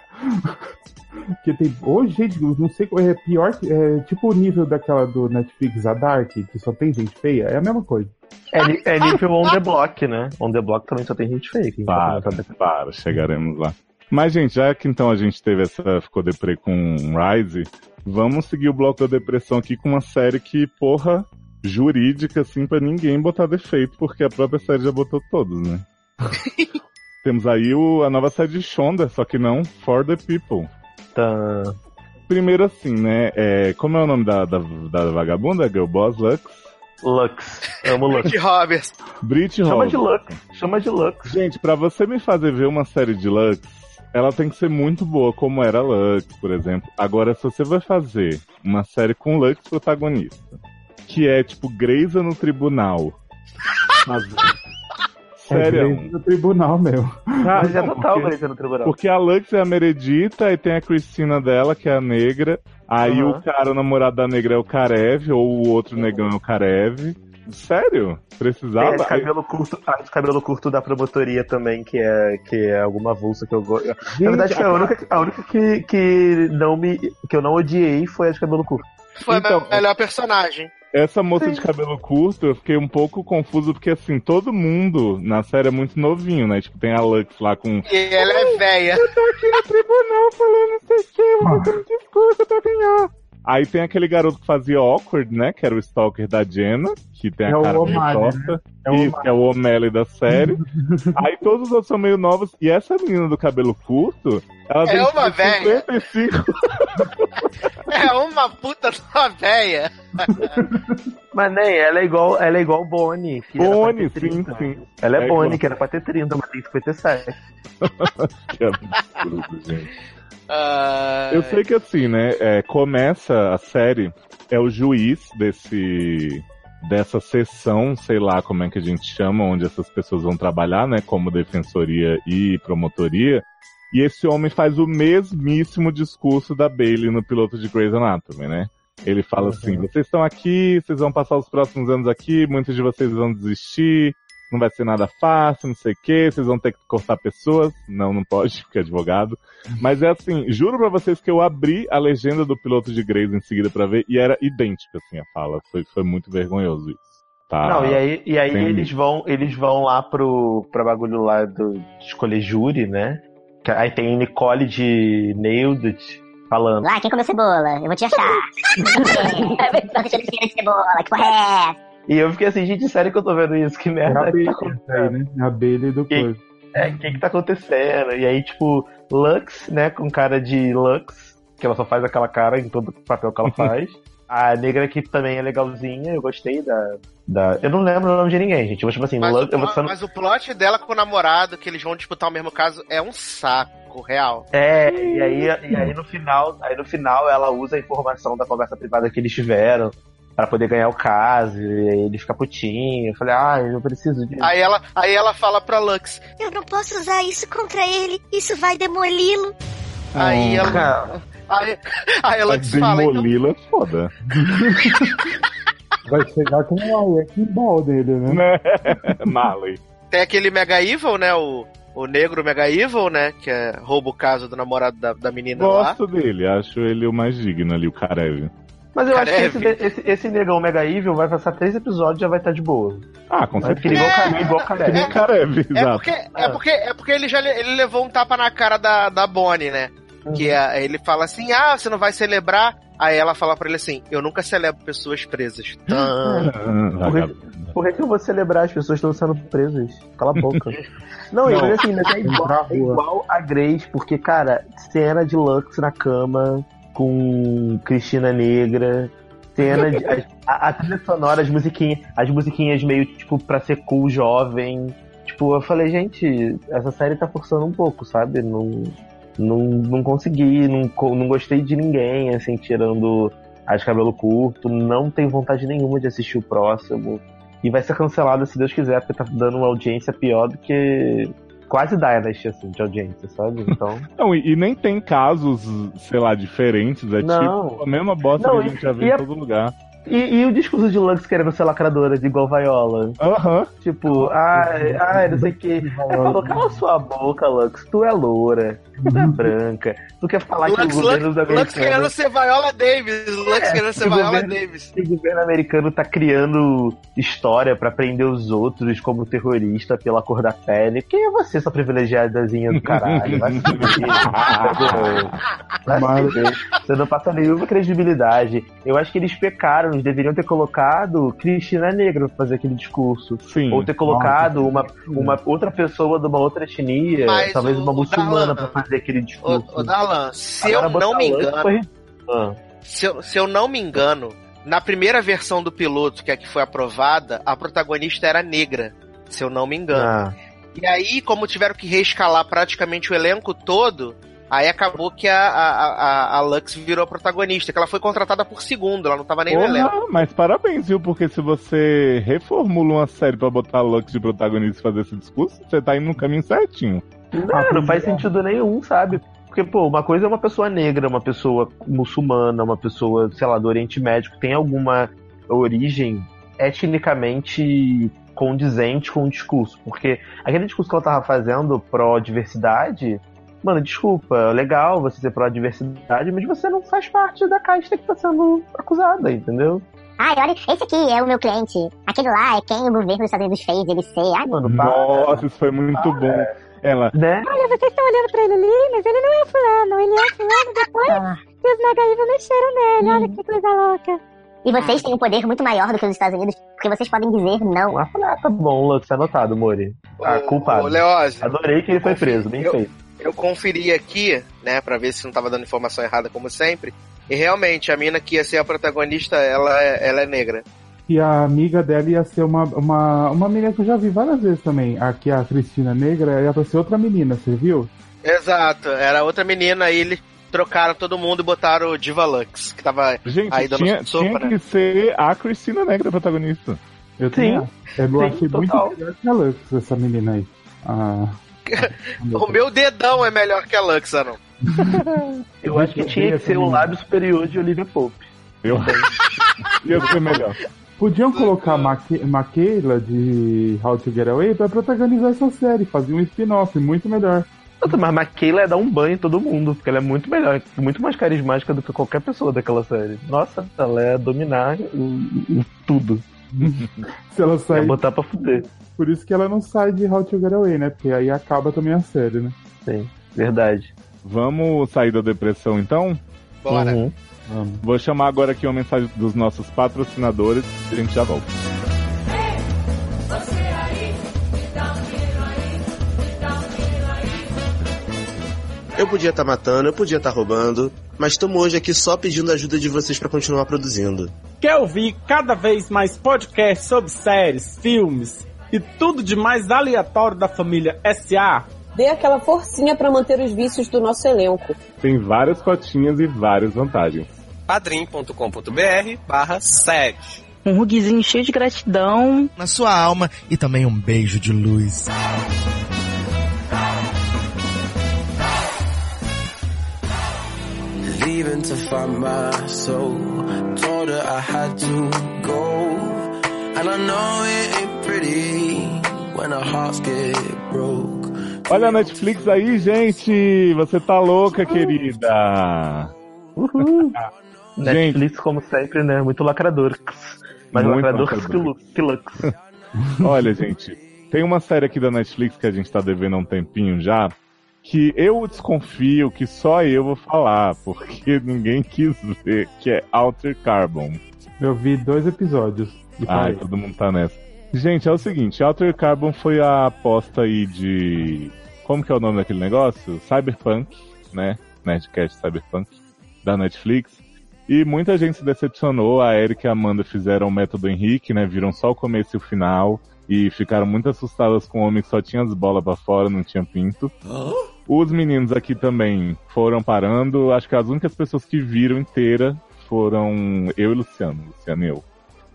D: Porque tem. Ô, gente, não sei. É pior que. É tipo o nível daquela do Netflix, a Dark, que só tem gente feia. É a mesma coisa.
E: É, é nível on the block, né? On the block também só tem gente fake.
B: Para, para, chegaremos lá. Mas, gente, já que então a gente teve essa. ficou deprê com Rise, vamos seguir o bloco da depressão aqui com uma série que, porra, jurídica, assim, pra ninguém botar defeito, porque a própria série já botou todos, né? Temos aí o, a nova série de Shonda, só que não For the People.
E: Tá.
B: Primeiro assim, né? É, como é o nome da, da, da vagabunda? Girl Boss Lux?
E: Lux. Amo Lux.
C: De Roberts.
B: Brit
E: Chama de
B: Roberts.
E: Lux. Chama de Lux.
B: Gente, pra você me fazer ver uma série de Lux, ela tem que ser muito boa, como era Lux, por exemplo. Agora, se você vai fazer uma série com Lux protagonista, que é tipo Grey's no Tribunal.
D: É
B: Sério.
D: direito do tribunal mesmo.
B: Ah,
E: Mas é
B: não,
E: total
B: porque-
E: Grey's no tribunal.
B: Porque a Lux é a Meredita e tem a Cristina dela, que é a negra. Aí
E: Aham.
B: o cara, o namorado da negra é o Karev, ou o outro negão é o Karev. Sério?
E: Tem a
B: Precisava?
E: de cabelo curto, a de cabelo curto da promotoria também, que é, que é alguma avulsa que eu gosto. Na verdade, foi a única, a única que, que, não me, que eu não odiei foi a de cabelo curto.
C: Foi
B: Então,
C: a melhor personagem.
B: Essa moça de cabelo curto, eu fiquei um pouco confuso, porque assim, todo mundo na série é muito novinho, né? Tipo, tem a Lux lá com.
C: E ela é velha.
B: Eu tô aqui no tribunal falando não sei o que, vou fazer um discurso pra ganhar. Aí tem aquele garoto que fazia Awkward, né? Que era o stalker da Jenna, que tem a
D: É
B: cara meio
D: O'Malley,
B: torta.
D: É o
B: Isso, que é o O'Malley da série. Aí todos os outros são meio novos. E essa menina do cabelo curto, ela
C: É
B: tem
C: uma velha.
B: 55.
C: É uma puta de uma velha.
E: Mas nem, ela é igual, ela é igual Bonnie. que
B: Bonnie, sim,
E: 30.
B: sim.
E: Ela é,
B: É
E: Bonnie,
B: igual.
E: que era pra ter 30, mas tem 57.
B: Que absurdo, gente.
C: Ah,
B: Eu sei que assim, né? é, começa a série, é o juiz desse dessa sessão, sei lá como é que a gente chama, onde essas pessoas vão trabalhar, né? Como defensoria e promotoria. E esse homem faz o mesmíssimo discurso da Bailey no piloto de Grey's Anatomy, né? Ele fala assim: vocês estão aqui, vocês vão passar os próximos anos aqui, muitos de vocês vão desistir, não vai ser nada fácil, não sei o que, vocês vão ter que cortar pessoas. Não, não pode, porque é advogado. Mas é assim, juro pra vocês que eu abri a legenda do piloto de Grey's em seguida pra ver e era idêntica assim a fala. Foi, foi muito vergonhoso isso. Tá?
E: Não, e aí, e aí eles vão, eles vão lá pro, pra bagulho lá do, de escolher júri, né? Aí tem Nicole de Nailed falando.
H: Lá, quem comeu cebola? Eu vou te achar. Tô deixando de cebola, que porra é essa?
E: E eu fiquei assim, gente, sério que eu tô vendo isso? Que
D: É
E: merda
D: a
E: que tá
D: aí, né? A Bailey do
E: Que-
D: coisa.
E: É, o que que tá acontecendo? E aí, tipo, Lux, né, com cara de Lux, que ela só faz aquela cara em todo papel que ela faz. A negra aqui também é legalzinha, eu gostei da, da... Eu não lembro o nome de ninguém, gente. Eu vou tipo assim,
C: Mas,
E: Lux,
C: o,
E: eu vou
C: plot- mas o plot dela com o namorado, que eles vão disputar o mesmo caso, é um saco real.
E: É, e aí, e aí no final, aí no final ela usa a informação da conversa privada que eles tiveram pra poder ganhar o caso, e aí ele fica putinho. Eu falei, ah, eu não preciso disso.
C: Aí ela, aí ela fala pra Lux.
H: Eu não posso usar isso contra ele. Isso vai demoli-lo.
C: Aí ela.
E: Cara,
C: Aí, aí a
B: Mas
C: Lux fala. Então,
B: Demolila é foda.
D: Vai chegar com um wrecking ball dele, né?
B: Né? Marley.
C: tem aquele Mega Evil, né? O, o negro Mega Evil, né? Que é, rouba o caso do namorado da, da menina lá.
B: Gosto dele, acho ele o mais digno ali, o Karev.
E: Mas eu acho que
C: Karev.
E: esse, esse, esse negão Mega Evil vai passar três episódios e já vai estar de boa.
B: Ah, com certeza.
C: É,
E: igual
B: Que
E: Karev.
B: nem Karev,
C: É
B: exato.
C: porque, é porque, é porque ele já le- ele levou um tapa na cara da, da Bonnie, né? Que é, ele fala assim, ah, você não vai celebrar? Aí ela fala pra ele assim, eu nunca celebro pessoas presas.
B: Ah, vagabundo.
E: Por que, que eu vou celebrar? As pessoas estão sendo presas. Cala a boca. Não, e
B: Não.
E: mas assim, mas é
D: Entrar
E: igual, é igual a Grace, porque, cara, cena de Lux na cama com Cristina Negra, cena de. A, a- trilha sonora, as musiquinhas, as musiquinhas meio, tipo, pra ser cool jovem. Tipo, eu falei, gente, essa série tá forçando um pouco, sabe? Não, não, não consegui, não, não gostei de ninguém, assim, tirando as cabelo curto, não tenho vontade nenhuma de assistir o próximo. E vai ser cancelado se Deus quiser, porque tá dando uma audiência pior do que quase Dynasty, assim, de audiência, sabe? Então.
B: Não, e, e nem tem casos, sei lá, diferentes. É
E: Não.
B: tipo a mesma bosta
E: Não,
B: que a gente já
E: e-
B: viu
E: e
B: em
E: a-
B: todo lugar.
E: E, e o discurso de Lux querendo ser lacradora, de igual Viola?
B: Aham.
E: Tipo, ai, ai, não sei o que. Aí falou, cala sua boca, Lux, tu é loura, tu é branca, tu quer falar que o
C: Lux,
E: governo
C: Lux, Lux querendo
E: americano...
C: ser Viola Davis. Lux
E: É,
C: querendo ser Viola
E: governo-
C: Davis.
E: que o governo americano tá criando história pra prender os outros como terrorista pela cor da pele. Quem é você, sua privilegiadazinha do caralho? Vai se fuder. Você não passa nenhuma credibilidade. Eu acho que eles pecaram, eles deveriam ter colocado Cristina Negra pra fazer aquele discurso.
B: Sim.
E: Ou ter colocado uma, uma outra pessoa de uma outra etnia,
C: Mas
E: talvez
C: o-
E: uma muçulmana
C: Darlan-
E: pra fazer aquele
C: Ô,
E: discurso.
C: ô Darlan, se
E: Agora
C: eu não me engano,
E: foi- Ah.
C: se eu, se eu não me engano, na primeira versão do piloto, que é que foi aprovada, a protagonista era negra, se eu não me engano.
E: Ah,
C: E aí, como tiveram que reescalar praticamente o elenco todo, aí acabou que a, a, a, a Lux virou a protagonista, que ela foi contratada por segundo, ela não tava nem no elenco.
B: Porra, mas parabéns, viu? Porque se você reformula uma série pra botar a Lux de protagonista e fazer esse discurso, você tá indo no caminho certinho.
E: Não, não faz sentido nenhum, sabe? Porque, pô, uma coisa é uma pessoa negra, uma pessoa muçulmana, uma pessoa, sei lá, do Oriente Médio, que tem alguma origem etnicamente condizente com o discurso. Porque aquele discurso que ela tava fazendo pró-diversidade, mano, desculpa, legal você ser pró-diversidade, mas você não faz parte da casta que tá sendo acusada, entendeu?
H: Ai, olha, esse aqui é o meu cliente. Aquele lá é quem o governo dos Estados Unidos fez ele ser. Ai,
E: Mano, para,
B: Nossa, isso foi muito bom. Ela,
E: né?
F: Olha, vocês estão olhando pra ele ali, mas ele não é fulano. Ele é fulano depois
H: Ah.
F: que os Mega Evil mexeram nele. Olha que coisa louca.
H: E vocês têm um poder muito maior do que os Estados Unidos, porque vocês podem dizer não.
E: Ah, tá bom, Lux, anotado, Mori. Ah, culpado.
C: Ô, Leózio,
E: Adorei que ele foi preso, bem
C: Eu-
E: feito.
C: eu conferi aqui, né, pra ver se não tava dando informação errada, como sempre. E realmente, a mina que ia ser a protagonista, ela é, ela é negra.
D: E a amiga dela ia ser uma, uma, uma menina que eu já vi várias vezes também. Aqui a Cristina Negra ia pra ser outra menina, você viu?
C: Exato, era outra menina, aí eles trocaram todo mundo e botaram o Diva Lux, que tava
B: gente,
C: aí dando
B: tinha,
C: sopa,
B: tinha
C: né?
B: que ser a Cristina Negra protagonista.
D: Eu
E: Sim,
D: acho. Eu
E: sim,
D: achei
E: total.
D: muito melhor que a Lux, essa menina aí. Ah,
C: O meu dedão é melhor que a Lux, ah, não.
E: Eu acho que tinha que ser o lábio superior de Olivia Pope.
B: Eu ia ser melhor.
D: Podiam colocar a Maque- Maquila de How to Get Away pra protagonizar essa série, fazer um spin-off muito melhor.
E: Nossa, mas a Kayla é dar um banho em todo mundo, porque ela é muito melhor, muito mais carismática do que qualquer pessoa daquela série. Nossa, ela é dominar o- o tudo.
D: Se ela
E: É
D: sair.
E: botar pra fuder.
D: Por isso que ela não sai de How to Get Away, né? Porque aí acaba também a série, né?
E: Sim, verdade.
B: Vamos sair da depressão então?
C: Bora.
E: Uhum.
D: Vamos.
B: Vou chamar agora aqui uma mensagem dos nossos patrocinadores e a gente já volta.
J: Eu podia estar matando, eu podia estar roubando, mas estamos hoje aqui só pedindo a ajuda de vocês para continuar produzindo.
K: Quer ouvir cada vez mais podcasts sobre séries, filmes e tudo de mais aleatório da família SA?
L: Dê aquela forcinha para manter os vícios do nosso elenco.
B: Tem várias cotinhas e várias vantagens.
M: padrim.com.br barra sede.
N: Um ruguizinho cheio de gratidão.
O: na sua alma e também um beijo de luz.
P: Leaving to find my soul. Told her I had to go. And I know it ain't pretty when our hearts get broke.
B: Olha a Netflix aí, gente! Você tá louca, querida!
E: Uhul.
B: Gente.
E: Netflix, como sempre, né? Muito lacrador. Mais
B: Muito
E: lacrador,
B: lacrador.
E: que Lux.
B: Olha, gente, tem uma série aqui da Netflix que a gente tá devendo há um tempinho já, que eu desconfio que só eu vou falar, porque ninguém quis ver, que é Alter Carbon.
D: Eu vi dois episódios.
B: Ai, todo mundo tá nessa. Gente, é o seguinte, Alter Carbon foi a aposta aí de... Como que é o nome daquele negócio? Cyberpunk, né? Nerdcast Cyberpunk, da Netflix. E muita gente se decepcionou. A Erika e a Amanda fizeram o método Henrique, né? Viram só o começo e o final. E ficaram muito assustadas com o homem que só tinha as bolas pra fora, não tinha pinto. Os meninos aqui também foram parando. Acho que as únicas pessoas que viram inteira foram eu e Luciano. Luciano e eu.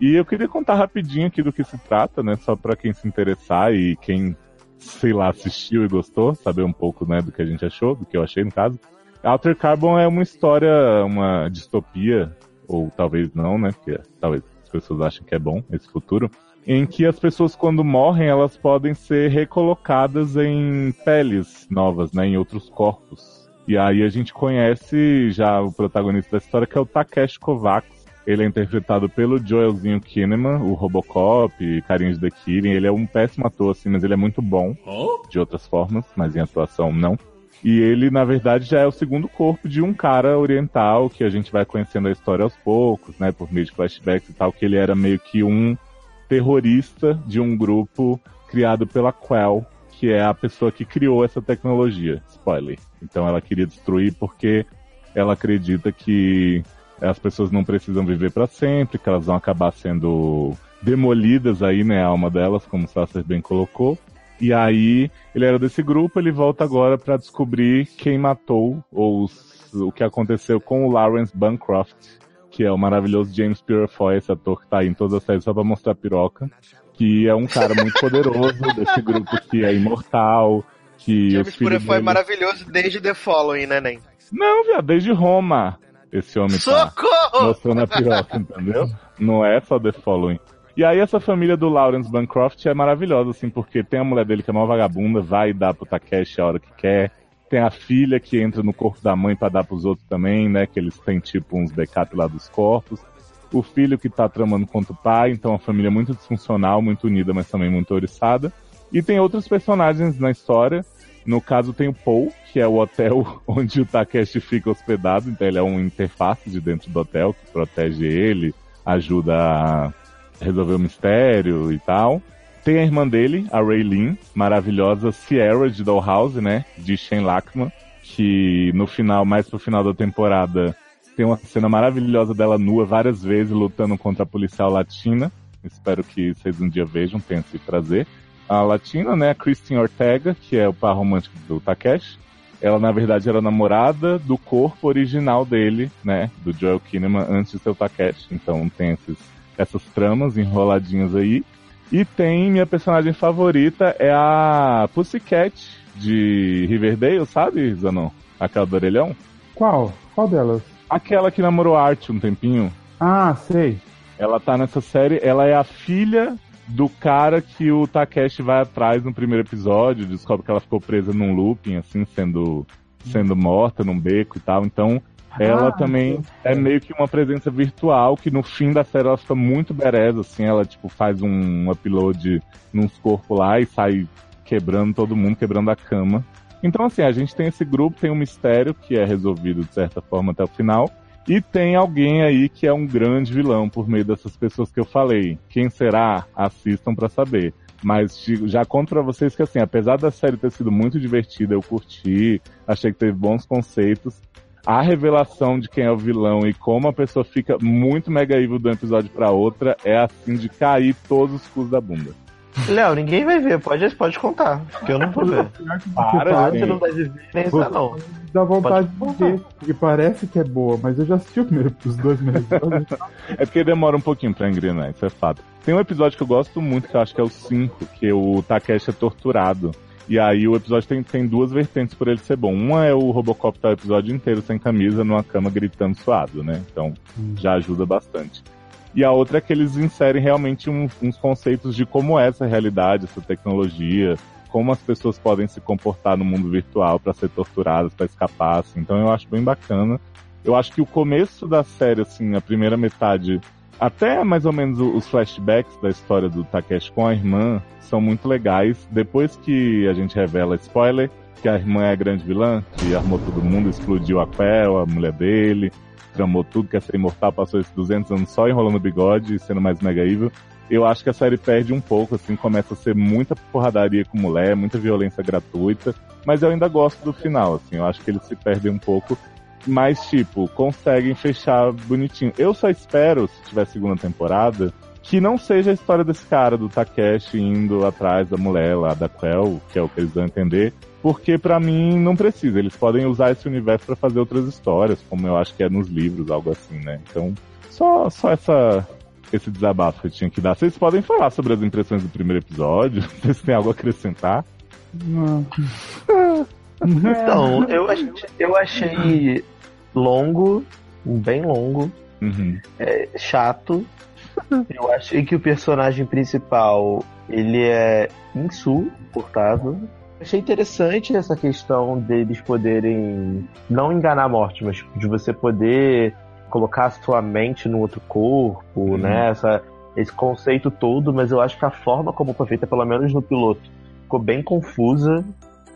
B: E eu queria contar rapidinho aqui do que se trata, né? Só pra quem se interessar e quem, sei lá, assistiu e gostou, saber um pouco, né, do que a gente achou, do que eu achei no caso. Alter Carbon é uma história, uma distopia, ou talvez não, né? Porque talvez as pessoas achem que é bom esse futuro. Em que as pessoas, quando morrem, elas podem ser recolocadas em peles novas, né? Em outros corpos. E aí a gente conhece já o protagonista da história, que é o Takeshi Kovacs. Ele é interpretado pelo Joelzinho Kinnaman, o Robocop, carinha de The Killing. Ele é um péssimo ator, assim, mas ele é muito bom de outras formas, mas em atuação não. E ele, na verdade, já é o segundo corpo de um cara oriental que a gente vai conhecendo a história aos poucos, né, por meio de flashbacks e tal, que ele era meio que um terrorista de um grupo criado pela Quell, que é a pessoa que criou essa tecnologia. Spoiler. Então ela queria destruir porque ela acredita que as pessoas não precisam viver para sempre, que elas vão acabar sendo demolidas aí, né, a alma delas, como o Sasser bem colocou. E aí, ele era desse grupo, ele volta agora para descobrir quem matou, ou os- o que aconteceu com o Lawrence Bancroft, que é o maravilhoso James Purefoy, esse ator que tá aí em todas as séries só pra mostrar piroca, que é um cara muito poderoso desse grupo que é imortal, que
C: James Pura foi
B: dele...
C: maravilhoso desde The Following, né, Nen?
B: Não, viado, desde Roma esse homem tá
C: Socorro!
B: mostrando a piroca, entendeu? Não é só The Following. E aí essa família do Lawrence Bancroft é maravilhosa, assim, porque tem a mulher dele que é uma vagabunda, vai dar pro Takeshi a hora que quer. Tem a filha que entra no corpo da mãe pra dar pros outros também, né? Que eles têm tipo uns backup lá dos corpos. O filho que tá tramando contra o pai, então uma família muito disfuncional, muito unida, mas também muito oriçada. E tem outros personagens na história. No caso tem o Paul, que é o hotel onde o Takeshi fica hospedado, então ele é um interface de dentro do hotel que protege ele, ajuda a resolver o mistério e tal. Tem a irmã dele, a Raylene, maravilhosa Sierra de Dollhouse, né? De Shane Lackman, que no final, mais pro final da temporada, tem uma cena maravilhosa dela nua várias vezes lutando contra a policial latina. Espero que vocês um dia vejam, tenham esse prazer. A latina, né? A Christine Ortega, que é o par romântico do Takeshi. Ela, na verdade, era namorada do corpo original dele, né? Do Joel Kinnaman, antes de ser o Takeshi. Então tem esses, essas tramas enroladinhas aí. E tem minha personagem favorita, é a Pussycat de Riverdale, sabe, Zanon? Aquela do orelhão?
D: Qual? Qual delas?
B: Aquela que namorou a Art um tempinho.
D: Ah, sei.
B: Ela tá nessa série, ela é a filha do cara que o Takeshi vai atrás no primeiro episódio, descobre que ela ficou presa num looping, assim, sendo, sendo morta num beco e tal. Então, ela
D: Ah,
B: também é meio que uma presença virtual que no fim da série ela fica muito bereza, assim, ela tipo faz um upload nos corpos lá e sai quebrando todo mundo, quebrando a cama. Então assim, a gente tem esse grupo, tem um mistério que é resolvido de certa forma até o final. E tem alguém aí que é um grande vilão por meio dessas pessoas que eu falei. Quem será? Assistam pra saber. Mas já conto pra vocês que assim, apesar da série ter sido muito divertida, eu curti, achei que teve bons conceitos. A revelação de quem é o vilão e como a pessoa fica muito mega evil de um episódio pra outra é assim de cair todos os cus da bunda.
E: Léo, ninguém vai ver, pode, pode contar, porque eu não vou ver.
B: Para,
E: você não deve ver nem isso, não.
D: Dá vontade de ver, porque parece que é boa, mas eu já assisti o primeiro, os dois primeiros episódios.
B: É porque demora um pouquinho pra engrenar, isso é fato. Tem um episódio que eu gosto muito, que eu acho que é o 5, que o Takeshi é torturado. E aí o episódio tem, tem duas vertentes por ele ser bom. Uma é o Robocop tá o episódio inteiro sem camisa, numa cama gritando suado, né? Então já ajuda bastante. E a outra é que eles inserem realmente um- uns conceitos de como é essa realidade, essa tecnologia, como as pessoas podem se comportar no mundo virtual para ser torturadas, para escapar, assim. Então eu acho bem bacana. Eu acho que o começo da série, assim, a primeira metade, até mais ou menos os flashbacks da história do Takeshi com a irmã, são muito legais. Depois que a gente revela, spoiler, que a irmã é a grande vilã, que armou todo mundo, explodiu a Quell, a mulher dele, tramou tudo, quer ser imortal, passou esses 200 anos só enrolando bigode e sendo mais mega evil. Eu acho que a série perde um pouco, assim, começa a ser muita porradaria com mulher, muita violência gratuita, mas eu ainda gosto do final, assim, eu acho que eles se perdem um pouco, mas, tipo, conseguem fechar bonitinho. Eu só espero, se tiver segunda temporada, que não seja a história desse cara, do Takeshi, indo atrás da mulher lá, da Quell, que é o que eles vão entender, porque pra mim não precisa. Eles podem usar esse universo pra fazer outras histórias, como eu acho que é nos livros, algo assim, né? Então, só, só essa, esse desabafo que eu tinha que dar. Vocês podem falar sobre as impressões do primeiro episódio? Vocês têm algo a acrescentar?
D: Não.
E: Então, eu achei, eu achei longo, bem longo,
B: Uhum.
E: é, chato. Eu achei que o personagem principal, ele é insuportável. Achei interessante essa questão deles poderem não enganar a morte, mas de você poder colocar a sua mente no outro corpo, né? Essa, esse conceito todo, mas eu acho que a forma como foi feita, pelo menos no piloto, ficou bem confusa.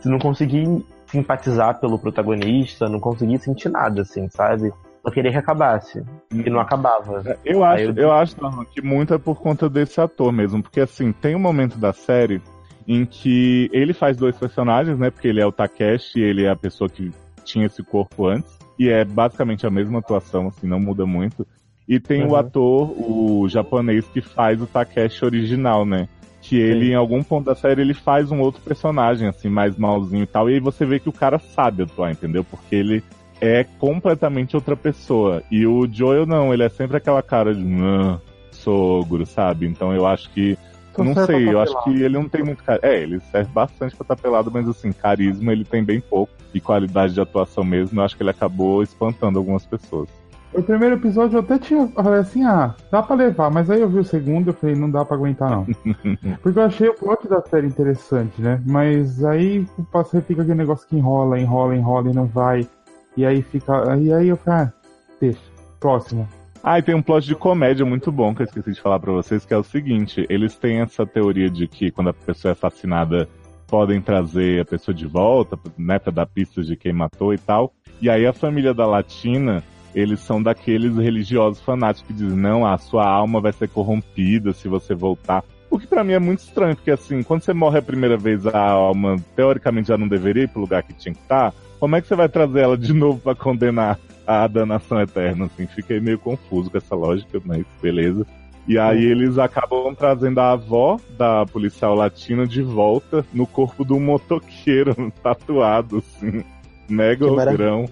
E: Se não consegui simpatizar pelo protagonista, não consegui sentir nada, assim, sabe? Só queria que acabasse. E não acabava.
B: Eu acho,
E: Aí
B: eu... acho que muito é por conta desse ator mesmo, porque assim, tem um momento da série em que ele faz dois personagens, né? Porque ele é o Takeshi, ele é a pessoa que tinha esse corpo antes. E é basicamente a mesma atuação, assim, não muda muito. E tem o
E: Uhum.
B: ator, o japonês, que faz o Takeshi original, né? Que ele, em algum ponto da série, ele faz um outro personagem, assim, mais malzinho e tal. E aí você vê que o cara sabe atuar, entendeu? Porque ele é completamente outra pessoa. E o Joel não, ele é sempre aquela cara de "Ah, sogro, sabe? Então eu acho que.
D: Só
B: não sei, eu acho que ele não tem muito cara. É, ele serve bastante pra estar pelado, mas assim, carisma ele tem bem pouco. E qualidade de atuação mesmo, eu acho que ele acabou espantando algumas pessoas.
D: O primeiro episódio eu até tinha. Eu falei assim, ah, dá pra levar, mas aí eu vi o segundo e eu falei, não dá pra aguentar não. Porque eu achei o plot da série interessante, né? Mas aí o passeio fica aquele negócio que enrola, enrola, enrola e não vai. E aí fica. E aí eu falei, ah, deixa. Próximo.
B: Ah, e tem um plot de comédia muito bom que eu esqueci de falar pra vocês, que é o seguinte: eles têm essa teoria de que quando a pessoa é assassinada, podem trazer a pessoa de volta, né, pra dar pistas de quem matou e tal. E aí a família da Latina, eles são daqueles religiosos fanáticos que dizem, não, a sua alma vai ser corrompida se você voltar. O que pra mim é muito estranho, porque assim, quando você morre a primeira vez, a alma teoricamente já não deveria ir pro lugar que tinha que estar. Como é que você vai trazer ela de novo pra condenar a danação eterna? Assim, fiquei meio confuso com essa lógica, mas beleza. E aí eles acabam trazendo a avó da policial latina de volta no corpo de um motoqueiro tatuado, assim, mega ogrão.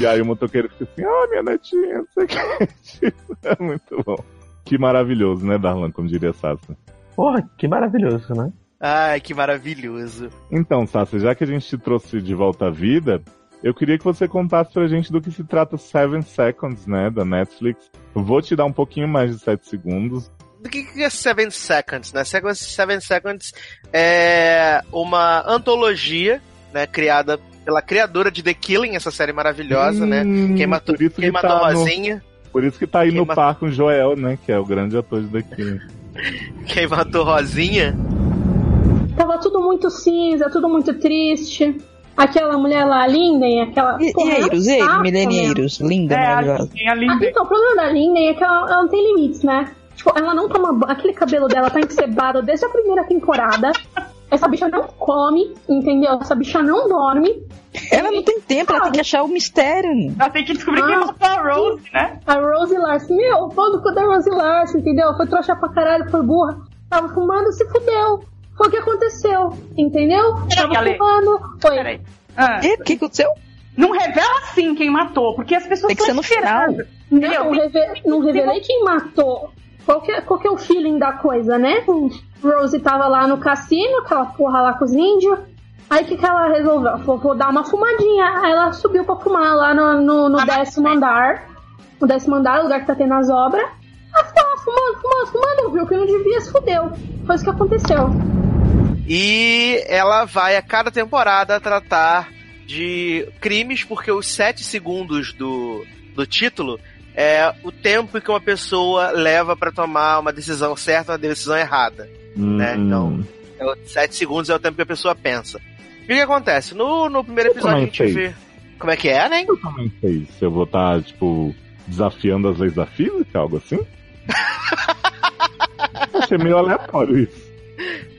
B: E aí o motoqueiro fica assim, ah, minha netinha, não sei o que. É muito bom. Que maravilhoso, né, Darlan, como diria Sassa.
E: Porra, que maravilhoso, né?
C: Ai, que maravilhoso.
B: Então, Sassa, já que a gente te trouxe de volta à vida, eu queria que você contasse pra gente do que se trata Seven Seconds, né, da Netflix. Eu vou te dar um pouquinho mais de 7 segundos.
C: Do que que é Seven Seconds, né? Seven Seven Seconds é uma antologia, né, criada pela criadora de The Killing, essa série maravilhosa, né? Quem matou,
B: Hum, por isso
C: quem
B: que
C: matou
B: tá no-
C: Rosinha,
B: Por isso que tá aí
C: Quem
B: no par com o Joel, né, que é o grande ator de The Killing.
C: quem matou Rosinha,
Q: Tava tudo muito cinza, tudo muito triste. Aquela mulher lá, a Linden, aquela.
N: E,
Q: porra,
N: e
Q: é um
N: Eiros, ei,
Q: saco,
N: milenieiros, linda,
Q: É,
N: maravilhosa.
Q: Ah, então, o problema da Linden é que ela, ela não tem limites, né? Tipo, ela não toma banho. Aquele cabelo dela tá encebado desde a primeira temporada. Essa bicha não come, entendeu? Essa bicha não dorme.
N: Ela não tem tempo, ela tem que achar o mistério.
Q: Ela tem que descobrir quem matou a Rose, né? A Rose Larson. Meu, o cu da Rose Larson, entendeu? Foi trouxa pra caralho, foi burra. Tava fumando, se fudeu. Foi o que aconteceu, entendeu? Tava
R: Ale.
Q: fumando. Foi.
R: Ah.
N: E o que aconteceu?
R: Não revela assim quem matou, porque as pessoas
N: Tem que ser
R: estão
N: no final.
Q: Não, não, reve- não revelei quem matou. Qual que, é, qual que é o feeling da coisa, né? Rose tava lá no cassino, aquela porra lá com os índios. Aí o que, que ela resolveu? Falou, vou dar uma fumadinha. Aí ela subiu pra fumar lá no, no, no décimo andar. No décimo andar, o lugar que tá tendo as obras. Ficou lá fumando, fumando, fumando. Viu que não devia, se fudeu. Foi isso que aconteceu.
C: E ela vai a cada temporada tratar de crimes, porque os sete segundos do, do título é o tempo que uma pessoa leva pra tomar uma decisão certa ou uma decisão errada. Né? Então, é sete segundos é o tempo que a pessoa pensa. E o que acontece? No, no primeiro episódio a gente vê. Como é que é, né?
B: Eu também sei. Se eu vou estar, tipo, desafiando as leis da física, algo assim? Achei meio aleatório isso.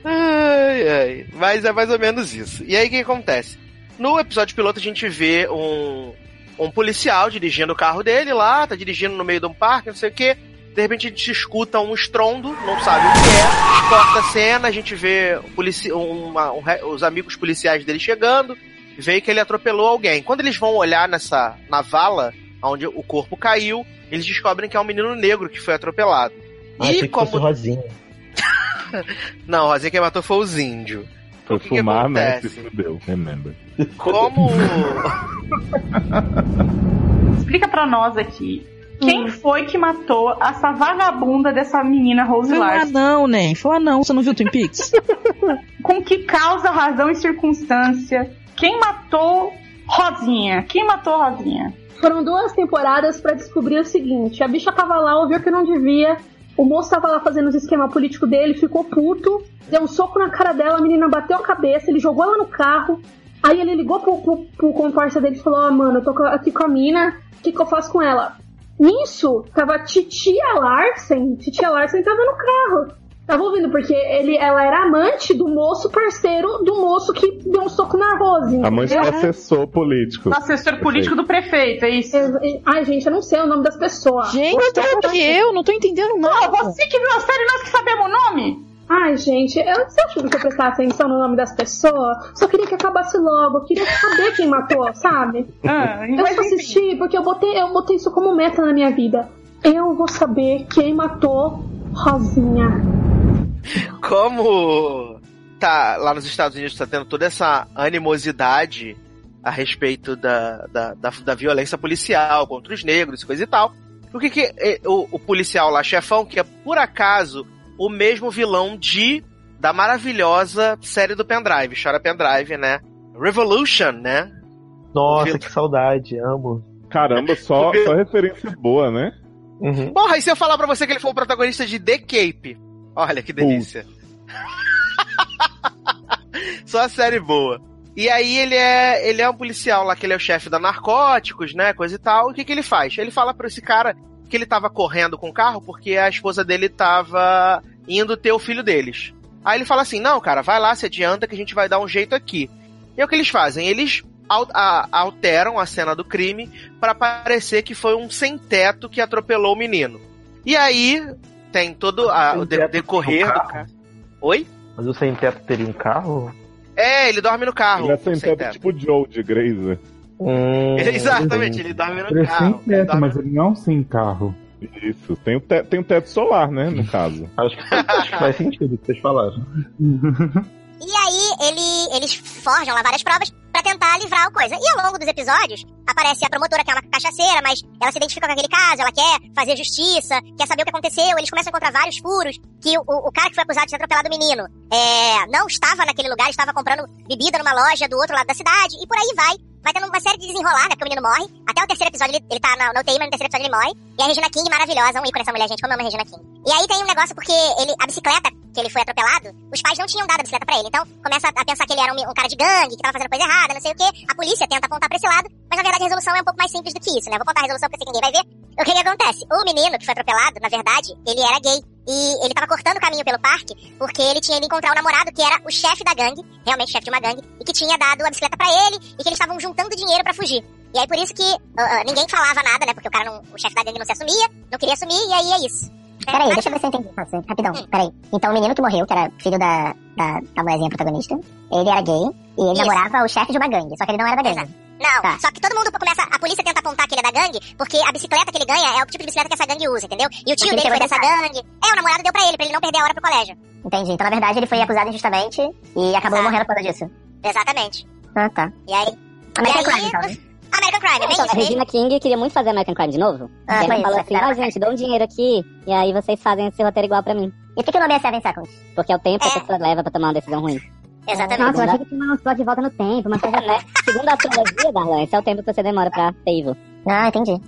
C: Ai, ai. Mas é mais ou menos isso. E aí o que acontece? No episódio piloto a gente vê um, um policial dirigindo o carro dele lá, tá dirigindo no meio de um parque, não sei o que. De repente a gente escuta um estrondo, não sabe o que é. Corta a cena, a gente vê o polici uma- um os amigos policiais dele chegando, vê que ele atropelou alguém. Quando eles vão olhar nessa na vala onde o corpo caiu, eles descobrem que é um menino negro que foi atropelado.
E: Ah, achei que fosse Rosinha.
C: Não, Rosinha quem matou foi os índios.
B: Foi
C: O que que
B: fumar, né? Se
C: acontece?
B: fudeu, remember.
C: Como.
R: Explica pra nós aqui. Quem foi que matou essa vagabunda dessa menina Rose
N: Foi um anão, né? Foi um anão. Você não viu Twin Peaks?
R: Com que causa, razão e circunstância? Quem matou Rosinha? Quem matou Rosinha?
Q: Foram duas temporadas pra descobrir o seguinte: a bicha tava lá, ouviu que não devia. O moço tava lá fazendo os esquema político dele, ficou puto, deu um soco na cara dela, a menina bateu a cabeça, ele jogou ela no carro. Aí ele ligou pro, pro, pro comparsa dele e falou: Ó, mano, eu tô aqui com a mina, o que, que eu faço com ela? Nisso, tava Titia Larsen, Titia Larsen tava no carro. Tava ouvindo, porque ele, ela era amante do moço parceiro do moço que deu um soco na Rose.
B: Amante do assessor político.
R: O assessor político do prefeito, é isso?
Q: Ai, gente, eu não sei o nome das pessoas.
N: Gente, que eu não tô entendendo nada.
R: Ó, você que viu a série, nós que sabemos o nome?
Q: Ai, gente, eu, você acha que eu prestar atenção no nome das pessoas? Só queria que acabasse logo. Eu queria saber quem matou, sabe?
R: Ah,
Q: eu só assisti porque eu botei, eu botei isso como meta na minha vida. Eu vou saber quem matou Rosinha.
C: Como tá lá nos Estados Unidos tá tendo toda essa animosidade a respeito da, da, da, da violência policial contra os negros, coisa e tal. Por que, que eh, o, o policial lá, chefão, que é por acaso o mesmo vilão de da maravilhosa série do Pendrive, Chora Pendrive, né? Revolution, né?
E: Nossa, que saudade, amo.
B: Caramba, só, só referência boa, né?
E: Uhum.
C: Porra, e se eu falar pra você que ele foi o protagonista de The Cape? Olha que delícia. Só a série boa. E aí ele é, ele é um policial lá, que ele é o chefe da narcóticos, né, coisa e tal. E o que que ele faz? Ele fala pra esse cara que ele tava correndo com o carro porque a esposa dele tava indo ter o filho deles. Aí ele fala assim, não, cara, vai lá, se adianta que a gente vai dar um jeito aqui. E o que eles fazem? Eles alteram a cena do crime para parecer que foi um sem-teto que atropelou o menino. E aí tem todo a- o de- decorrer
E: no
C: do
E: carro?
C: Oi?
E: Mas o sem teto teria um carro?
C: É, ele dorme no carro.
B: Ele é sem
C: sem
B: teto tipo Joe de Grazer.
E: Hum,
C: Exatamente, ele dorme no
D: Ele é sem
C: carro. ele
D: teto,
C: dorme-
D: mas ele não é sem carro.
B: Isso, tem o, te, tem o teto solar, né, no caso.
E: Acho que, acho que faz sentido o que vocês falaram.
H: Ele, eles forjam lá várias provas pra tentar livrar a coisa. E ao longo dos episódios, aparece a promotora, que é uma cachaceira, mas ela se identifica com aquele caso, ela quer fazer justiça, quer saber o que aconteceu. Eles começam a encontrar vários furos, que o, o cara que foi acusado de ter atropelado o menino é, não estava naquele lugar, estava comprando bebida numa loja do outro lado da cidade, e por aí vai. Vai tendo uma série de desenrolar, né? Porque o menino morre. Até o terceiro episódio ele, ele tá na, na UTI, mas no terceiro episódio ele morre. E a Regina King, maravilhosa, um ícone essa mulher, gente. Como ama a Regina King. E aí tem um negócio porque ele, a bicicleta que ele foi atropelado, os pais não tinham dado a bicicleta pra ele. Então começa a pensar que ele era um, um cara de gangue, que tava fazendo coisa errada, não sei o quê. A polícia tenta apontar pra esse lado, mas na verdade a resolução é um pouco mais simples do que isso, né? Vou contar a resolução porque que ninguém vai ver. O que que acontece? O menino que foi atropelado, na verdade, ele era gay. E ele tava cortando o caminho pelo parque porque ele tinha ido encontrar o namorado que era o chefe da gangue, realmente chefe de uma gangue, e que tinha dado a bicicleta pra ele e que eles estavam juntando dinheiro pra fugir. E aí por isso que ah, ah, ninguém falava nada, né? Porque o cara não, o chefe da gangue não se assumia, não queria assumir, e aí é isso. Peraí, deixa eu ver se eu entendi. Nossa, rapidão, peraí. Então o menino que morreu, que era filho da, da, da mulherzinha protagonista, ele era gay e ele Isso. namorava o chefe de uma gangue, só que ele não era da gangue. Não, Tá. só que todo mundo começa. A polícia tenta apontar que ele é da gangue, porque a bicicleta que ele ganha é o tipo de bicicleta que essa gangue usa, entendeu? E o tio dele foi dessa gangue. É, o namorado deu pra ele, pra ele não perder a hora pro colégio. Entendi. Então, na verdade, ele foi acusado injustamente e acabou morrendo por causa disso. Exatamente. Ah, tá. E aí? American
F: E aí,
H: Crime, então, né? American Crime, é bem
F: Então, a
H: isso mesmo.
F: Regina King queria muito fazer American Crime de novo.
H: Ah,
F: e
H: foi
F: ela falou assim, ó, gente, dou um dinheiro aqui, e aí vocês fazem esse roteiro igual pra mim.
H: E por que, que o nome é Seven Seconds?
F: Porque é o tempo que a pessoa leva pra tomar uma decisão ruim.
H: Exatamente.
F: Nossa, eu achei que tinha uma plot de volta no tempo, mas coisa, né? Segundo a astrologia, Darlan, esse é o tempo que você demora pra ter evil.
H: Ah, entendi.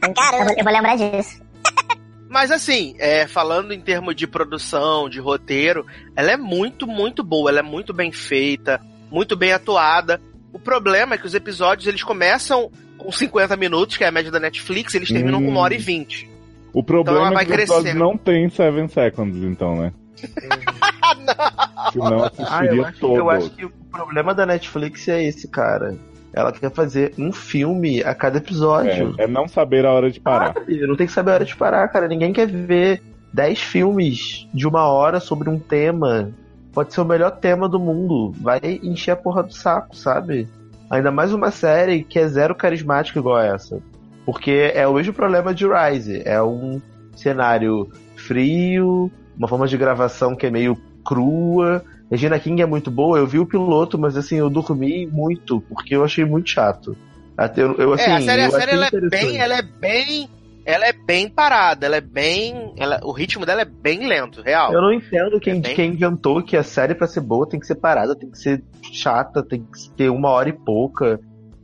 H: Caramba. Eu vou, eu vou lembrar disso.
C: Mas assim, é, falando em termos de produção, de roteiro, ela é muito, muito boa, ela é muito bem feita, muito bem atuada. O problema é que os episódios eles começam com 50 minutos, que é a média da Netflix, e eles terminam
B: Hum.
C: com uma hora e vinte.
B: O problema
C: Então ela vai
B: é que os episódios não tem 7 seconds, então, né? Senão
E: Ah, eu
B: assistiria
E: acho, eu
B: todos.
E: acho que o problema da Netflix é esse, cara. Ela quer fazer um filme a cada episódio.
B: É, é não saber a hora de parar.
E: Sabe? Não tem que saber a hora de parar, cara. Ninguém quer ver 10 filmes de uma hora sobre um tema. Pode ser o melhor tema do mundo. Vai encher a porra do saco, sabe? Ainda mais uma série que é zero carismática igual essa. Porque é o mesmo problema de Rise. É um cenário frio, uma forma de gravação que é meio crua. Regina King é muito boa, eu vi o piloto, mas assim, eu dormi muito, porque eu achei muito chato. Até eu, eu, assim,
C: é, a série, a série ela é bem, ela é bem, ela é bem parada, ela é bem, ela, o ritmo dela é bem lento, real.
E: Eu não entendo quem,
C: É bem-
E: quem inventou que a série pra ser boa tem que ser parada, tem que ser chata, tem que ter uma hora e pouca.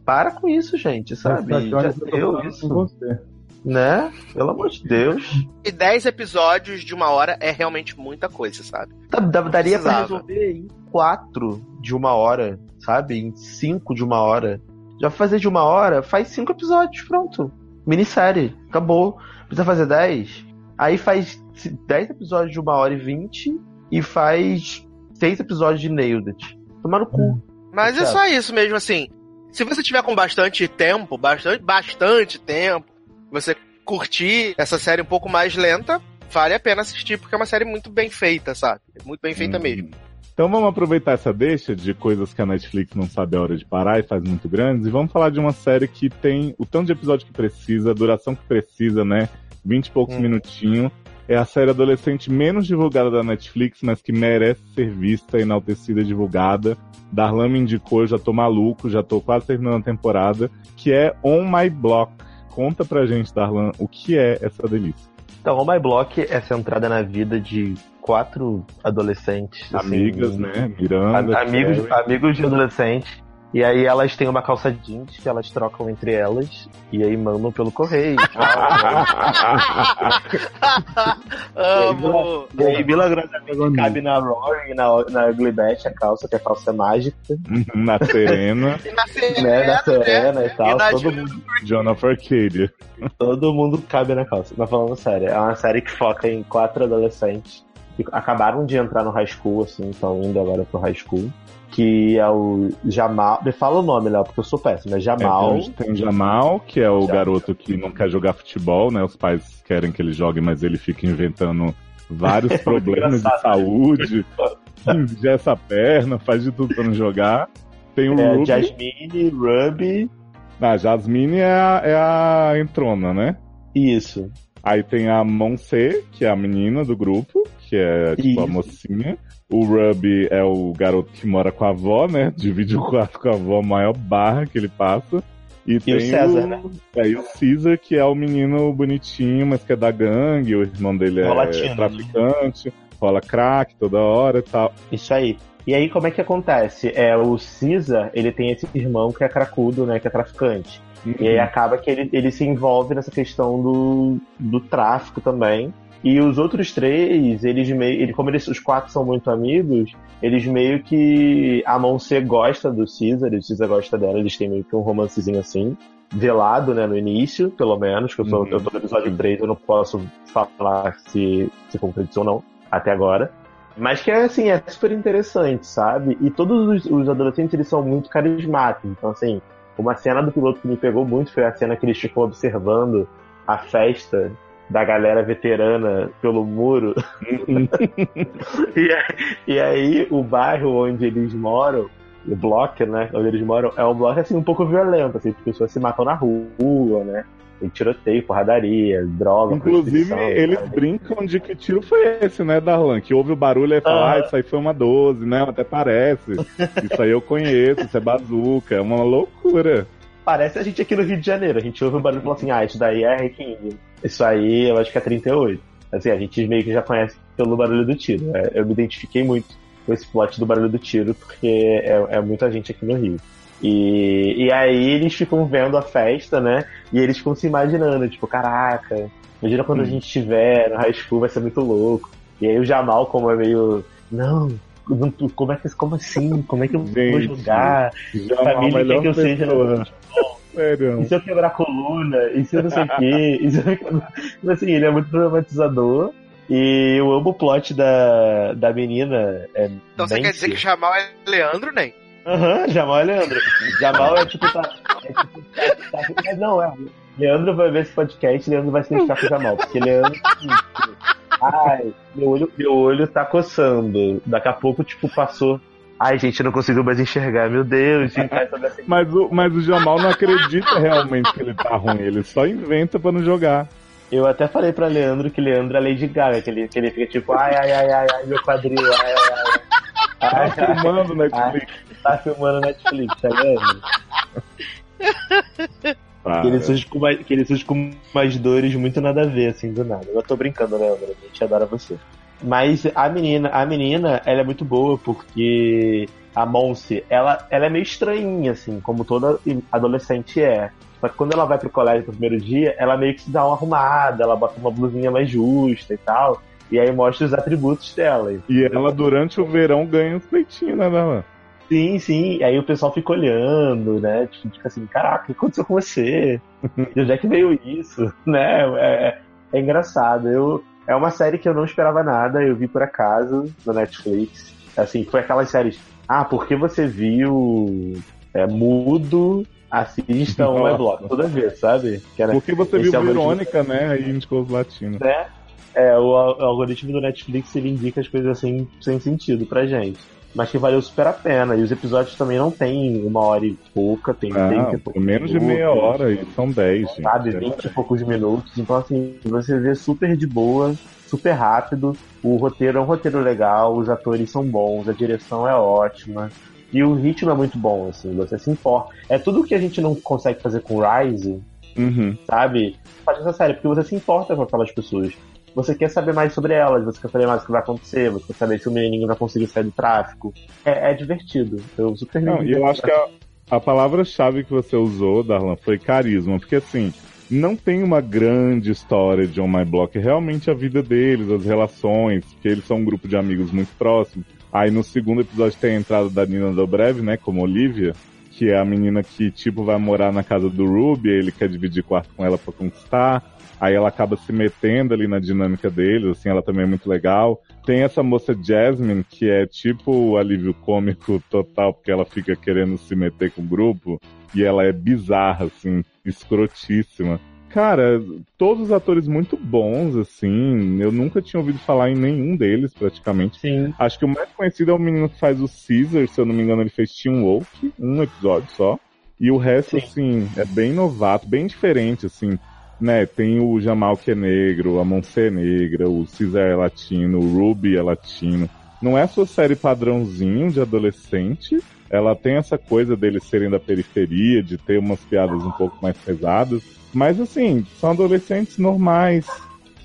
E: Para com isso, gente, sabe?
D: Nossa,
E: Já
D: eu tô
E: deu isso.
D: com você.
E: Né? Pelo amor de Deus.
C: E 10 episódios de uma hora é realmente muita coisa, sabe?
E: Daria pra resolver em quatro de uma hora, sabe? Em cinco de uma hora. Já fazer de uma hora, faz cinco episódios, pronto. Minissérie, acabou. Precisa fazer dez? Aí faz 10 episódios de 1 hora e 20 e faz 6 episódios de Nailed It. Tomar no cu.
C: Mas é só isso mesmo, assim. Se você tiver com bastante tempo, bastante, bastante tempo, você curtir essa série um pouco mais lenta, vale a pena assistir, porque é uma série muito bem feita, sabe? Muito bem feita mesmo.
B: Então vamos aproveitar essa deixa de coisas que a Netflix não sabe a hora de parar e faz muito grandes, e vamos falar de uma série que tem o tanto de episódio que precisa, a duração que precisa, né? 20 e poucos minutinhos. É a série adolescente menos divulgada da Netflix, mas que merece ser vista, enaltecida e divulgada. Darlan me indicou, eu já tô maluco, já tô quase terminando a temporada, que é On My Block. Conta pra gente, Darlan, o que é essa delícia.
E: Então, On My Block é centrada na vida de quatro adolescentes. assim,
B: Amigas, né? Miranda,
E: a- amigos, amigos de adolescente. E aí elas têm uma calça jeans que elas trocam entre elas e aí mandam pelo correio.
C: Amo!
E: E aí, milagrosamente, cabe na Rory e na, na Ugly Betty a calça, que a calça é mágica.
B: Na Serena.
E: né, na Serena e tal.
C: na
E: todo mundo,
B: Jonathan Arcadia.
E: todo mundo cabe na calça. Mas falando sério, é uma série que foca em quatro adolescentes que acabaram de entrar no high school, assim, estão indo agora pro high school. Que é o Jamal. Me fala o nome, Léo, porque eu sou péssimo. É Jamal.
B: É, tem, o Jamal, que é o garoto que não quer jogar futebol, né? Os pais querem que ele jogue, mas ele fica inventando vários problemas de saúde. Ingessa a perna, faz de tudo pra não jogar. Tem o
E: É,
B: Ruby.
E: Jasmine, Ruby.
B: Ah, Jasmine é a, é a entrona, né?
E: Isso.
B: Aí tem a Monse, que é a menina do grupo, que é tipo a mocinha. O Ruby é o garoto que mora com a avó, né? Divide o quarto com a avó, a maior barra que ele passa. E, tem
E: o César, né?
B: É, e o Caesar, que é o menino bonitinho, mas que é da gangue, o irmão dele é
E: Rolatino,
B: traficante, rola crack toda hora e tal.
E: Isso aí. E aí, como é que acontece? É, o Caesar, ele tem esse irmão que é cracudo, né? Que é traficante. E aí acaba que ele, ele se envolve nessa questão do, do tráfico também. E os outros três, eles meio. Ele, como eles, os quatro são muito amigos, eles meio que. A Monse gosta do Caesar, e o Caesar gosta dela, eles têm meio que um romancezinho assim. Velado, né, no início, pelo menos, que eu, sou, eu tô no episódio 3, eu não posso falar se, se concretizou ou não, até agora. Mas que é assim, é super interessante, sabe? E todos os, os adolescentes eles são muito carismáticos. Então, assim, uma cena do piloto que me pegou muito foi a cena que eles ficam observando a festa da galera veterana pelo muro. e, aí- e aí o bairro onde eles moram, o bloco, né? Onde eles moram, é um bloco assim um pouco violento, assim, as pessoas se matam na rua, né? Tem tiroteio, porradaria, droga,
B: Inclusive, eles
E: sabe?
B: brincam de que tiro foi esse, né, Darlan? Que houve o barulho e fala, ah, isso aí foi uma 12, né? Até parece. Isso aí eu conheço, isso é bazuca, é uma loucura.
E: Parece a gente aqui no Rio de Janeiro. A gente ouve o barulho e fala assim, ah, isso daí é Requiem. Isso aí eu acho que é 38. Assim, a gente meio que já conhece pelo barulho do tiro. É, eu me identifiquei muito com esse plot do barulho do tiro, porque é, é muita gente aqui no Rio. E, e aí eles ficam vendo a festa, né? E eles ficam se imaginando, tipo, caraca, imagina quando a gente estiver no high school, vai ser muito louco. E aí o Jamal, como é meio. Não, como é que como assim? Como é que eu vou jogar?
B: Jamal,
E: Família quer que eu seja e se eu quebrar a coluna? E se eu não sei o quê? E se eu... Assim, ele é muito problematizador. E eu amo o plot da, da menina. É
C: Então você quer dizer que Jamal é Leandro, nem?
E: Aham, Jamal é Leandro. Jamal é tipo. Tá, é tipo tá, tá- mas não, é. Leandro vai ver esse podcast Leandro vai se identificar com o Jamal. Porque Leandro. Ai, meu olho, meu olho tá coçando. Daqui a pouco, tipo, passou. Ai, gente, não consigo mais enxergar. Meu Deus, essa
B: Mas o, mas o Jamal não acredita realmente que ele tá ruim, ele só inventa pra não jogar.
E: Eu até falei pra Leandro que Leandro é Lady Gaga, que ele, que ele fica tipo, ai, ai, ai, ai, ai, meu quadril, ai, ai, ai.
B: Tá filmando Netflix.
E: Ai, tá filmando Netflix, tá vendo?
B: Tá,
E: que, ele surge com mais, que ele surge com umas dores muito nada a ver, assim, do nada. Eu tô brincando, Leandro, a gente adora você. Mas a menina, a menina, ela é muito boa porque a Monse, ela, ela é meio estranhinha, assim, como toda adolescente é. Só que quando ela vai pro colégio no primeiro dia, ela meio que se dá uma arrumada, ela bota uma blusinha mais justa e tal. E aí mostra os atributos dela.
B: E ela, durante o verão, ganha uns peitinhos, né, Darlan?
E: Sim, sim. Aí o pessoal fica olhando, né? Tipo, fica assim, caraca, o que aconteceu com você? De onde é que veio isso? Né? É, é engraçado. Eu, é uma série que eu não esperava nada, eu vi por acaso no Netflix. Assim, foi aquelas séries. Ah, porque você viu é, mudo, assista um bloco toda vez, sabe? Que era
B: Porque você viu
E: algoritmo-
B: Verônica, né? Aí indicou os latinos.
E: É, o, al- o algoritmo do Netflix ele indica as coisas assim sem sentido pra gente. Mas que valeu super a pena. E os episódios também não tem uma hora e pouca, tem,
B: Não,
E: 30 e
B: por
E: poucos
B: menos de meia hora e são 10, gente.
E: Sabe, 20 e poucos minutos. Então, assim, você vê super de boa, super rápido. O roteiro é um roteiro legal, os atores são bons, a direção é ótima. E o ritmo é muito bom, assim, você se importa. É tudo que a gente não consegue fazer com Rise,
B: Uhum.
E: sabe? Faz essa série, porque você se importa com aquelas pessoas. Você quer saber mais sobre elas, você quer saber mais o que vai acontecer, você quer saber se o menininho vai conseguir sair do tráfico. É, é divertido. Eu super
B: Não, e eu acho que a, a palavra-chave que você usou, Darlan, foi carisma, porque assim, não tem uma grande história de On My Block, é realmente a vida deles, as relações, porque eles são um grupo de amigos muito próximos. Aí no segundo episódio tem a entrada da Nina Dobrev, né, como Olivia, que é a menina que, tipo, vai morar na casa do Ruby, ele quer dividir quarto com ela pra conquistar. Aí ela acaba se metendo ali na dinâmica deles, assim, ela também é muito legal. Tem essa moça Jasmine, que é tipo o alívio cômico total, porque ela fica querendo se meter com o grupo, e ela é bizarra, assim, escrotíssima. Cara, todos os atores muito bons, assim, eu nunca tinha ouvido falar em nenhum deles, praticamente.
E: Sim.
B: Acho que o mais conhecido é o menino que faz o Caesar, se eu não me engano, ele fez Teen Wolf, um episódio só. E o resto, assim, é bem novato, bem diferente, assim. Né, tem o Jamal que é negro, a Monse é negra, o Caesar é latino, o Ruby é latino. Não é a sua série padrãozinho de adolescente. Ela tem essa coisa deles serem da periferia, de ter umas piadas um pouco mais pesadas. Mas assim, são adolescentes normais.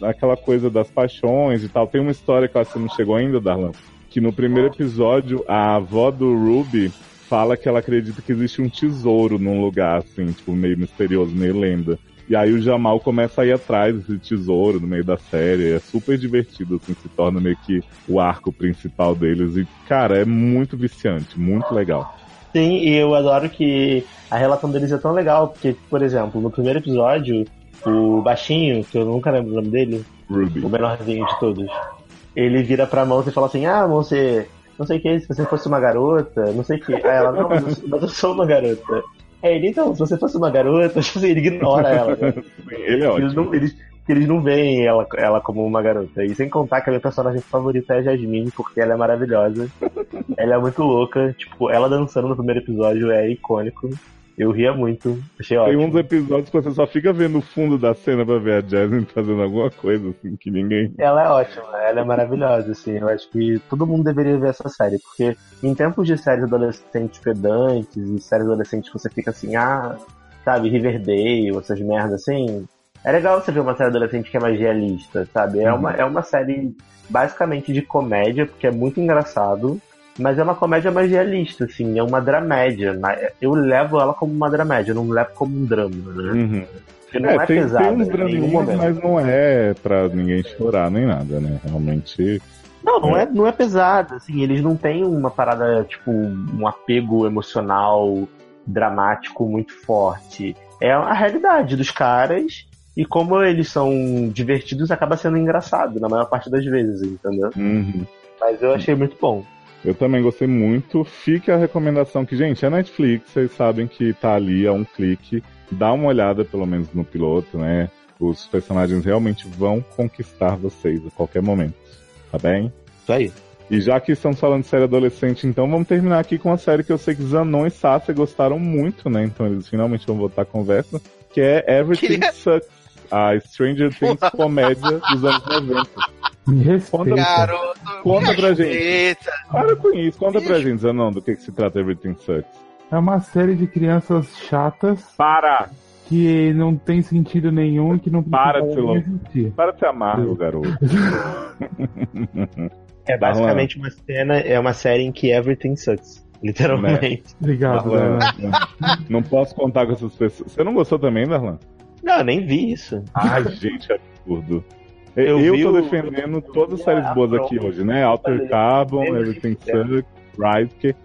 B: Aquela coisa das paixões e tal. Tem uma história que você não chegou ainda, Darlan. Que no primeiro episódio, a avó do Ruby fala que ela acredita que existe um tesouro num lugar, assim, tipo, meio misterioso, meio lenda. E aí o Jamal começa a ir atrás desse tesouro no meio da série. É super divertido, assim, se torna meio que o arco principal deles. E, cara, é muito viciante, muito legal.
E: Sim, e eu adoro que a relação deles é tão legal, porque, por exemplo, no primeiro episódio, o baixinho, que eu nunca lembro o nome dele,
B: Ruby.
E: o menorzinho de todos, ele vira pra Monse e fala assim, ah, Monse, não sei o que, se você fosse uma garota, não sei o que. Aí ela, não, mas eu, sou- mas eu sou uma garota. É ele, então, se você fosse uma garota, assim, ele ignora ela. né?
B: Ele é
E: Eles não, eles, eles não veem ela, ela como uma garota. E sem contar que a minha personagem favorita é a Jasmine, porque ela é maravilhosa. ela é muito louca. Tipo, ela dançando no primeiro episódio é icônico. Eu ria muito. Achei
B: Tem
E: ótimo.
B: uns episódios que você só fica vendo o fundo da cena pra ver a Jasmine fazendo alguma coisa, assim, que ninguém.
E: Ela é ótima, ela é maravilhosa, assim. Eu acho que todo mundo deveria ver essa série, porque em tempos de séries adolescentes pedantes e séries adolescentes que você fica assim, ah, sabe, Riverdale, essas merdas assim. É legal você ver uma série adolescente que é mais realista, sabe? É, uma, é uma série basicamente de comédia, porque é muito engraçado, mas é uma comédia mais realista, assim, é uma dramédia. Eu levo ela como uma dramédia, eu não levo como um drama, né?
B: Uhum.
E: Porque não é,
B: tem,
E: pesado
B: tem uns draminhas, mas não é pra ninguém chorar nem nada, né? Realmente.
E: Não, não é, não é pesado, assim, eles não têm uma parada, tipo, um apego emocional dramático muito forte. É a realidade dos caras e como eles são divertidos, acaba sendo engraçado na maior parte das vezes, entendeu?
B: Uhum.
E: Mas eu achei muito bom.
B: Eu também gostei muito. Fica a recomendação que, gente, é Netflix, vocês sabem que tá ali a um clique. Dá uma olhada, pelo menos, no piloto, né? Os personagens realmente vão conquistar vocês a qualquer momento. Tá bem?
E: Isso aí.
B: E já que estamos falando de série adolescente, então vamos terminar aqui com uma série que eu sei que Zanon e Sasha gostaram muito, né? Então eles finalmente vão voltar a conversa, que é Everything
C: Queria-
B: Sucks, a Stranger Things comédia dos anos 90.
D: Me respeita.
C: Garoto,
B: Conta pra gente. Para com isso, conta pra gente, Zanon, do que, que se trata Everything Sucks.
D: É uma série de crianças chatas
B: Para!
D: que não tem sentido nenhum e que não
B: Para de ser. Para de ser amargo, garoto.
E: É basicamente uma cena, é uma série em que everything sucks. Literalmente.
D: Obrigado,
B: Darlan,
D: Darlan.
B: não posso contar com essas pessoas. Você não gostou também, Darlan?
E: Não, eu nem vi isso.
B: Ai, gente, é absurdo.
E: Eu
B: Eu,
E: vi
B: tô
E: o-
B: defendendo todas as séries
E: a
B: boas aqui hoje, né? Alter Carbon, Everything
E: zero.
B: Sucks, Rise.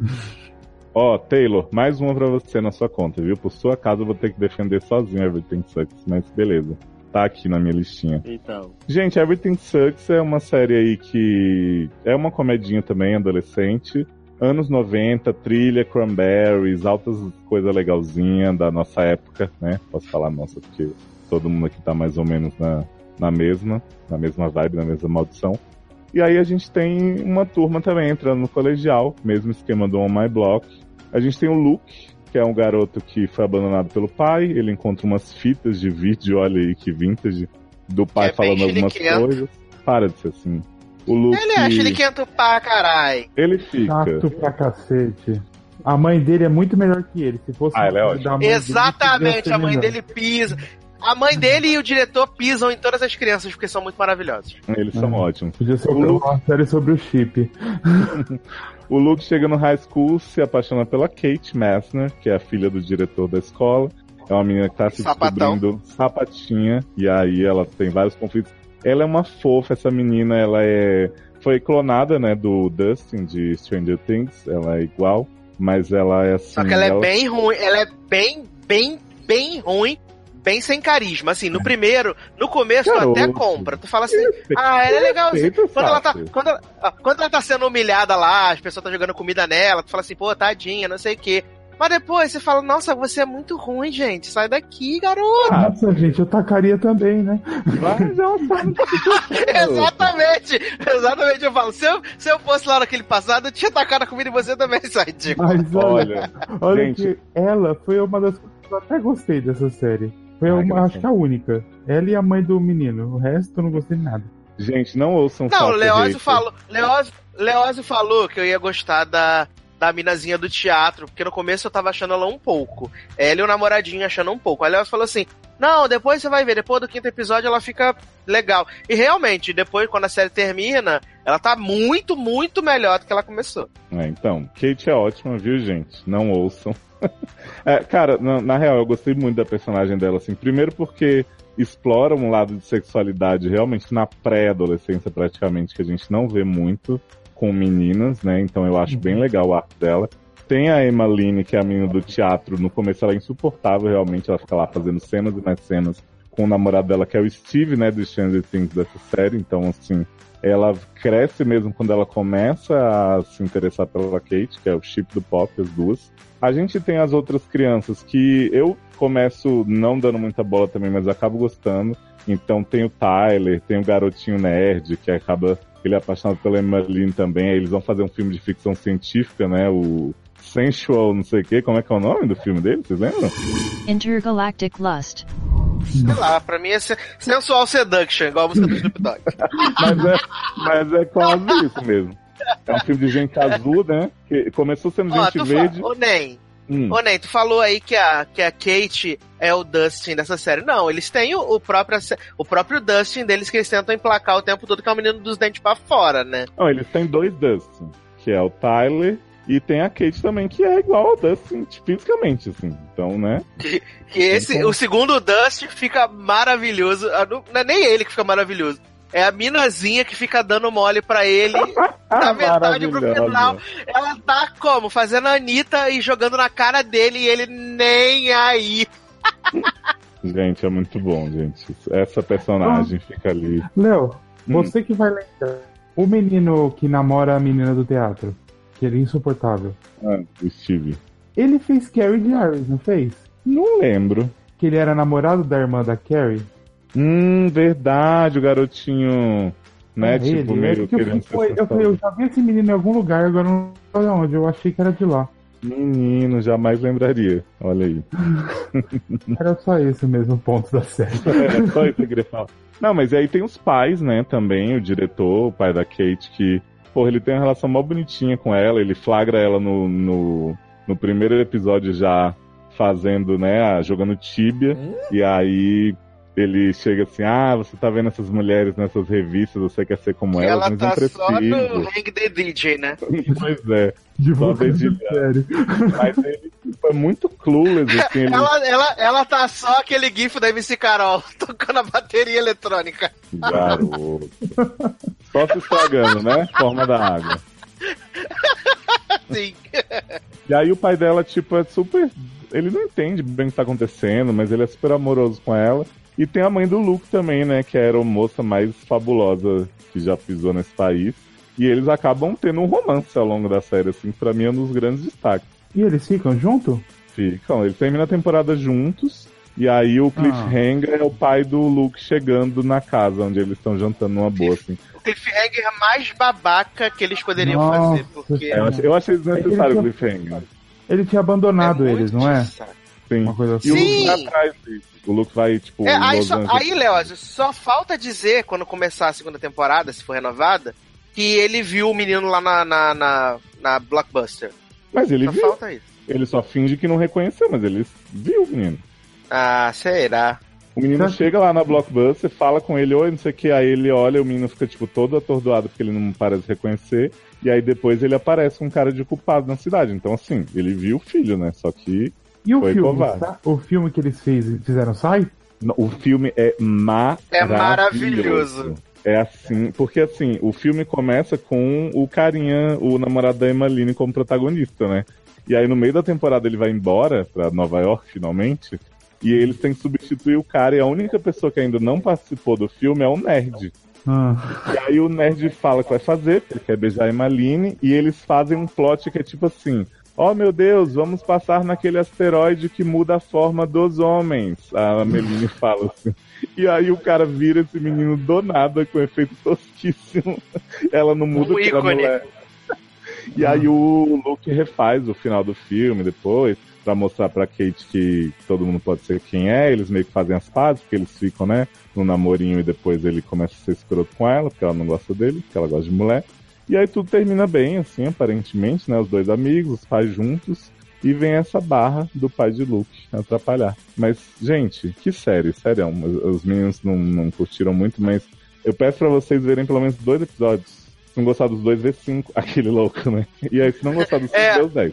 B: Ó, Taylor, mais uma pra você na sua conta, viu? Por sua casa eu vou ter que defender sozinho Everything Sucks, mas beleza. tá aqui na minha listinha.
C: Então.
B: Gente, Everything Sucks é uma série aí que é uma comedinha também, adolescente. Anos 90, trilha, cranberries, altas coisa legalzinha da nossa época, né? Posso falar nossa, porque todo mundo aqui tá mais ou menos na, na mesma, na mesma vibe, na mesma maldição. E aí a gente tem uma turma também entrando no colegial, mesmo esquema do On My Block. A gente tem o Luke, que é um garoto que foi abandonado pelo pai, ele encontra umas fitas de vídeo, olha aí que vintage, do pai
C: É
B: falando algumas coisas. Para de ser assim. O Luke.
C: Ele acha ele quento pra carai.
B: Ele fica.
D: Chato pra cacete. A mãe dele é muito melhor que ele. Se fosse
B: Ah, ela é ótima.
D: da mãe dele,
C: Exatamente,
D: podia
C: a mãe
D: ser
C: dele pisa. A mãe dele e o diretor pisam em todas as crianças porque são muito maravilhosos.
B: Eles são
D: Ah,
B: ótimos.
D: Podia ser
B: O Luke-
D: uma série sobre o chip.
B: O Luke chega no high school, se apaixona pela Kate Messner, que é a filha do diretor da escola. É uma menina que tá se
C: Sapatão.
B: descobrindo sapatinha, e aí ela tem vários conflitos. Ela é uma fofa, essa menina, ela é. Foi clonada, né, do Dustin de Stranger Things, ela é igual, mas ela é assim.
C: Só que ela é bem ruim, ela é bem, bem, bem ruim, bem sem carisma. Assim, no primeiro, no começo tu até compra. Tu fala assim, ah, ela é legal.
B: Respeita,
C: Quando ela, tá, quando, ela, quando ela tá sendo humilhada lá, as pessoas estão jogando comida nela, tu fala assim, pô, tadinha, não sei o quê. Mas depois você fala, nossa, você é muito ruim, gente. Sai daqui, garoto.
D: Nossa, gente, eu tacaria também, né?
B: Vai, já sabe.
C: exatamente, exatamente. Eu falo, se eu, se eu fosse lá naquele passado, eu tinha tacado a comida em você também, sai de
D: Mas olha,
B: Olha, gente.
D: que ela foi uma das coisas que eu até gostei dessa série. Foi uma, acho que a única. Ela e a mãe do menino. O resto eu não gostei de nada.
B: Gente, não ouçam
C: Não, Leózio falou, Leózio, Leózio falou que eu ia gostar da, da minazinha do teatro, porque no começo eu tava achando ela um pouco. Ela e o namoradinho achando um pouco. Aí Leózio falou assim: Não, depois você vai ver, depois do quinto episódio ela fica legal. E realmente, depois, quando a série termina, ela tá muito, muito melhor do que ela começou.
B: É, então, Kate é ótima, viu, gente? Não ouçam. É, cara, na, na real, eu gostei muito da personagem dela, assim. Primeiro porque explora um lado de sexualidade realmente na pré-adolescência, praticamente, que a gente não vê muito com meninas, né? Então eu acho bem legal o arco dela. Tem a Emmaline, que é a menina do teatro. No começo ela é insuportável, realmente. Ela fica lá fazendo cenas e mais cenas com o namorado dela, que é o Steve, né? Do Stranger Things dessa série. Então, assim, ela cresce mesmo quando ela começa a se interessar pela Kate, que é o chip do pop, as duas. A gente tem as outras crianças que eu começo não dando muita bola também, mas acabo gostando. Então tem o Tyler, tem o garotinho nerd, que acaba. Ele é apaixonado pela Emmeline também. Aí eles vão fazer um filme de ficção científica, né? O Sensual, não sei o quê. Como é que é o nome do filme dele? Vocês lembram?
A: Intergalactic Lust.
C: Sei lá, pra mim é se- sensual seduction, igual a música do Snoop Dogg.
B: mas, é, mas é quase isso mesmo. É um filme de gente azul, né? Que começou sendo
C: Ó,
B: gente verde.
C: Ô, Nen,
B: Hum.
C: Ô, Nen, tu falou aí que a, que a Kate é o Dustin dessa série. Não, eles têm o, o próprio, o próprio Dustin deles que eles tentam emplacar o tempo todo, que é o menino dos dentes pra fora, né?
B: Não, eles têm dois Dustin, que é o Tyler e tem a Kate também, que é igual ao Dustin fisicamente, assim. Então, né?
C: Que, que esse, o segundo Dustin fica maravilhoso. Ah, não é nem ele que fica maravilhoso. É a minazinha que fica dando mole pra ele da metade pro final. Ela tá como? Fazendo a Anitta e jogando na cara dele e ele nem aí.
B: Gente, é muito bom, gente. Essa personagem fica ali.
D: Léo,
B: Hum.
D: você que vai lembrar. O menino que namora a menina do teatro, que ele é insuportável.
B: Ah, o Steve.
D: Ele fez Carrie Diaries, não fez?
B: Não lembro.
D: Que ele era namorado da irmã da Carrie?
B: Hum, verdade, o garotinho, né?
D: É
B: tipo,
D: ele, é
B: meio
D: porque eu,
B: querendo
D: fui-
B: ser
D: eu, eu já vi esse menino em algum lugar, agora não sei onde. Eu achei que era de lá.
B: Menino, jamais lembraria. Olha aí.
D: Era só esse mesmo ponto da série.
B: É só isso que eu queria falar. Não, mas aí tem os pais, né, também, o diretor, o pai da Kate, que, porra, ele tem uma relação mó bonitinha com ela, ele flagra ela no, no, no primeiro episódio já fazendo, né, jogando tíbia, e aí ele chega assim, ah, você tá vendo essas mulheres nessas revistas, você quer ser como elas,
C: ela
B: mas
C: tá
B: não
C: só no
B: precisa.
C: Hang the DJ, né?
B: Pois é.
D: Divulgando
B: Só dedilhando.
D: série.
B: Mas ele tipo, é muito clueless, assim, ele...
C: Ela, ela, ela tá só aquele gif da MC Carol tocando a bateria eletrônica.
B: Garoto. Só se estragando, né? Forma da água.
C: Sim.
B: E aí o pai dela, tipo, é super. Ele não entende bem o que tá acontecendo, mas ele é super amoroso com ela. E tem a mãe do Luke também, né? Que era a moça mais fabulosa que já pisou nesse país. E eles acabam tendo um romance ao longo da série, assim, pra mim é um dos grandes destaques.
D: E eles ficam junto?
B: Ficam, eles terminam a temporada juntos. E aí o cliffhanger é o pai do Luke chegando na casa onde eles estão jantando numa boa, assim.
C: O cliffhanger mais babaca que eles poderiam
D: Nossa,
C: fazer, porque...
B: É, eu, achei, eu achei desnecessário o cliffhanger.
D: Ele tinha abandonado eles, não é?
B: Sim.
D: Uma coisa assim.
B: E o Luke vai atrás disso. O Luke vai, tipo,
C: É, aí, só, aí, Léo, só falta dizer, quando começar a segunda temporada, se for renovada, que ele viu o menino lá na, na, na, na Blockbuster.
B: Mas ele
C: Só
B: viu.
C: falta isso.
B: Ele só finge que não reconheceu, mas ele viu o menino.
C: Ah, será?
B: O menino chega lá na Blockbuster, fala com ele, oi, não sei o que, aí ele olha, o menino fica, tipo, todo atordoado porque ele não parece reconhecer, e aí depois ele aparece com um cara de culpado na cidade. Então, assim, ele viu o filho, né? Só que
D: E o
B: foi
D: filme?
B: covarde.
D: sa- O filme que eles fez, fizeram sai?
B: O filme é maravilhoso.
C: É maravilhoso.
B: É assim, porque assim, o filme começa com o carinha, o namorado da Emmeline como protagonista, né? E aí no meio da temporada ele vai embora pra Nova York, finalmente, e eles têm que substituir o cara, e a única pessoa que ainda não participou do filme é o nerd.
D: Ah.
B: E aí o nerd fala que vai fazer, porque ele quer beijar a Emmeline, e eles fazem um plot que é tipo assim, oh meu Deus, vamos passar naquele asteroide que muda a forma dos homens. A Emmeline fala assim. E aí o cara vira esse menino do nada, com efeito tosquíssimo. Ela não muda
C: Um
B: porque ela
C: ícone.
B: não é. E aí o Luke refaz o final do filme depois, pra mostrar pra Kate que todo mundo pode ser quem é, eles meio que fazem as pazes, porque eles ficam, né, no namorinho e depois ele começa a ser escroto com ela, porque ela não gosta dele, porque ela gosta de mulher. E aí tudo termina bem, assim, aparentemente, né, os dois amigos, os pais juntos, e vem essa barra do pai de Luke atrapalhar. Mas, gente, que série, sério, os meninos não, não curtiram muito, mas eu peço pra vocês verem pelo menos dois episódios. Se não gostar dos dois, vê cinco. Aquele louco, né? E aí, se não gostar dos cinco,
C: É.
B: vê os dez.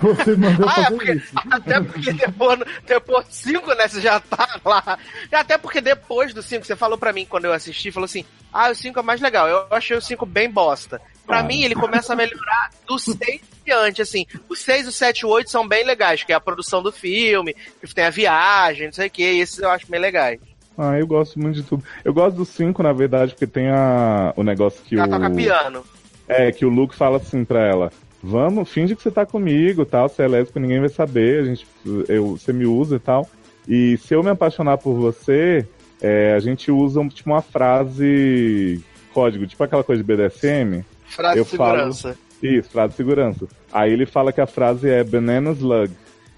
D: Você mandou
C: Ah, é
D: fazer
C: porque,
D: isso.
C: até porque depois, depois do 5, né, você já tá lá. E até porque depois do 5, você falou pra mim quando eu assisti, falou assim, ah, o 5 é mais legal. Eu achei o 5 bem bosta. Pra
B: Ah.
C: mim, ele começa a melhorar do 6 em diante, assim. O 6, o 7 e o 8 são bem legais, que é a produção do filme, que tem a viagem, não sei o que, esses eu acho bem legais.
B: Ah, eu gosto muito de tudo. Eu gosto dos cinco, na verdade, porque tem a, o negócio que
C: Ela
B: o.
C: toca piano.
B: É, que o Luke fala assim pra ela: Vamos, finge que você tá comigo tal, você é lésbico, ninguém vai saber, a gente, eu, você me usa e tal. E se eu me apaixonar por você, é, a gente usa tipo uma frase código, tipo aquela coisa de BDSM.
C: Frase
B: eu
C: de segurança.
B: Falo, isso, frase de segurança. Aí ele fala que a frase é Banana Slug.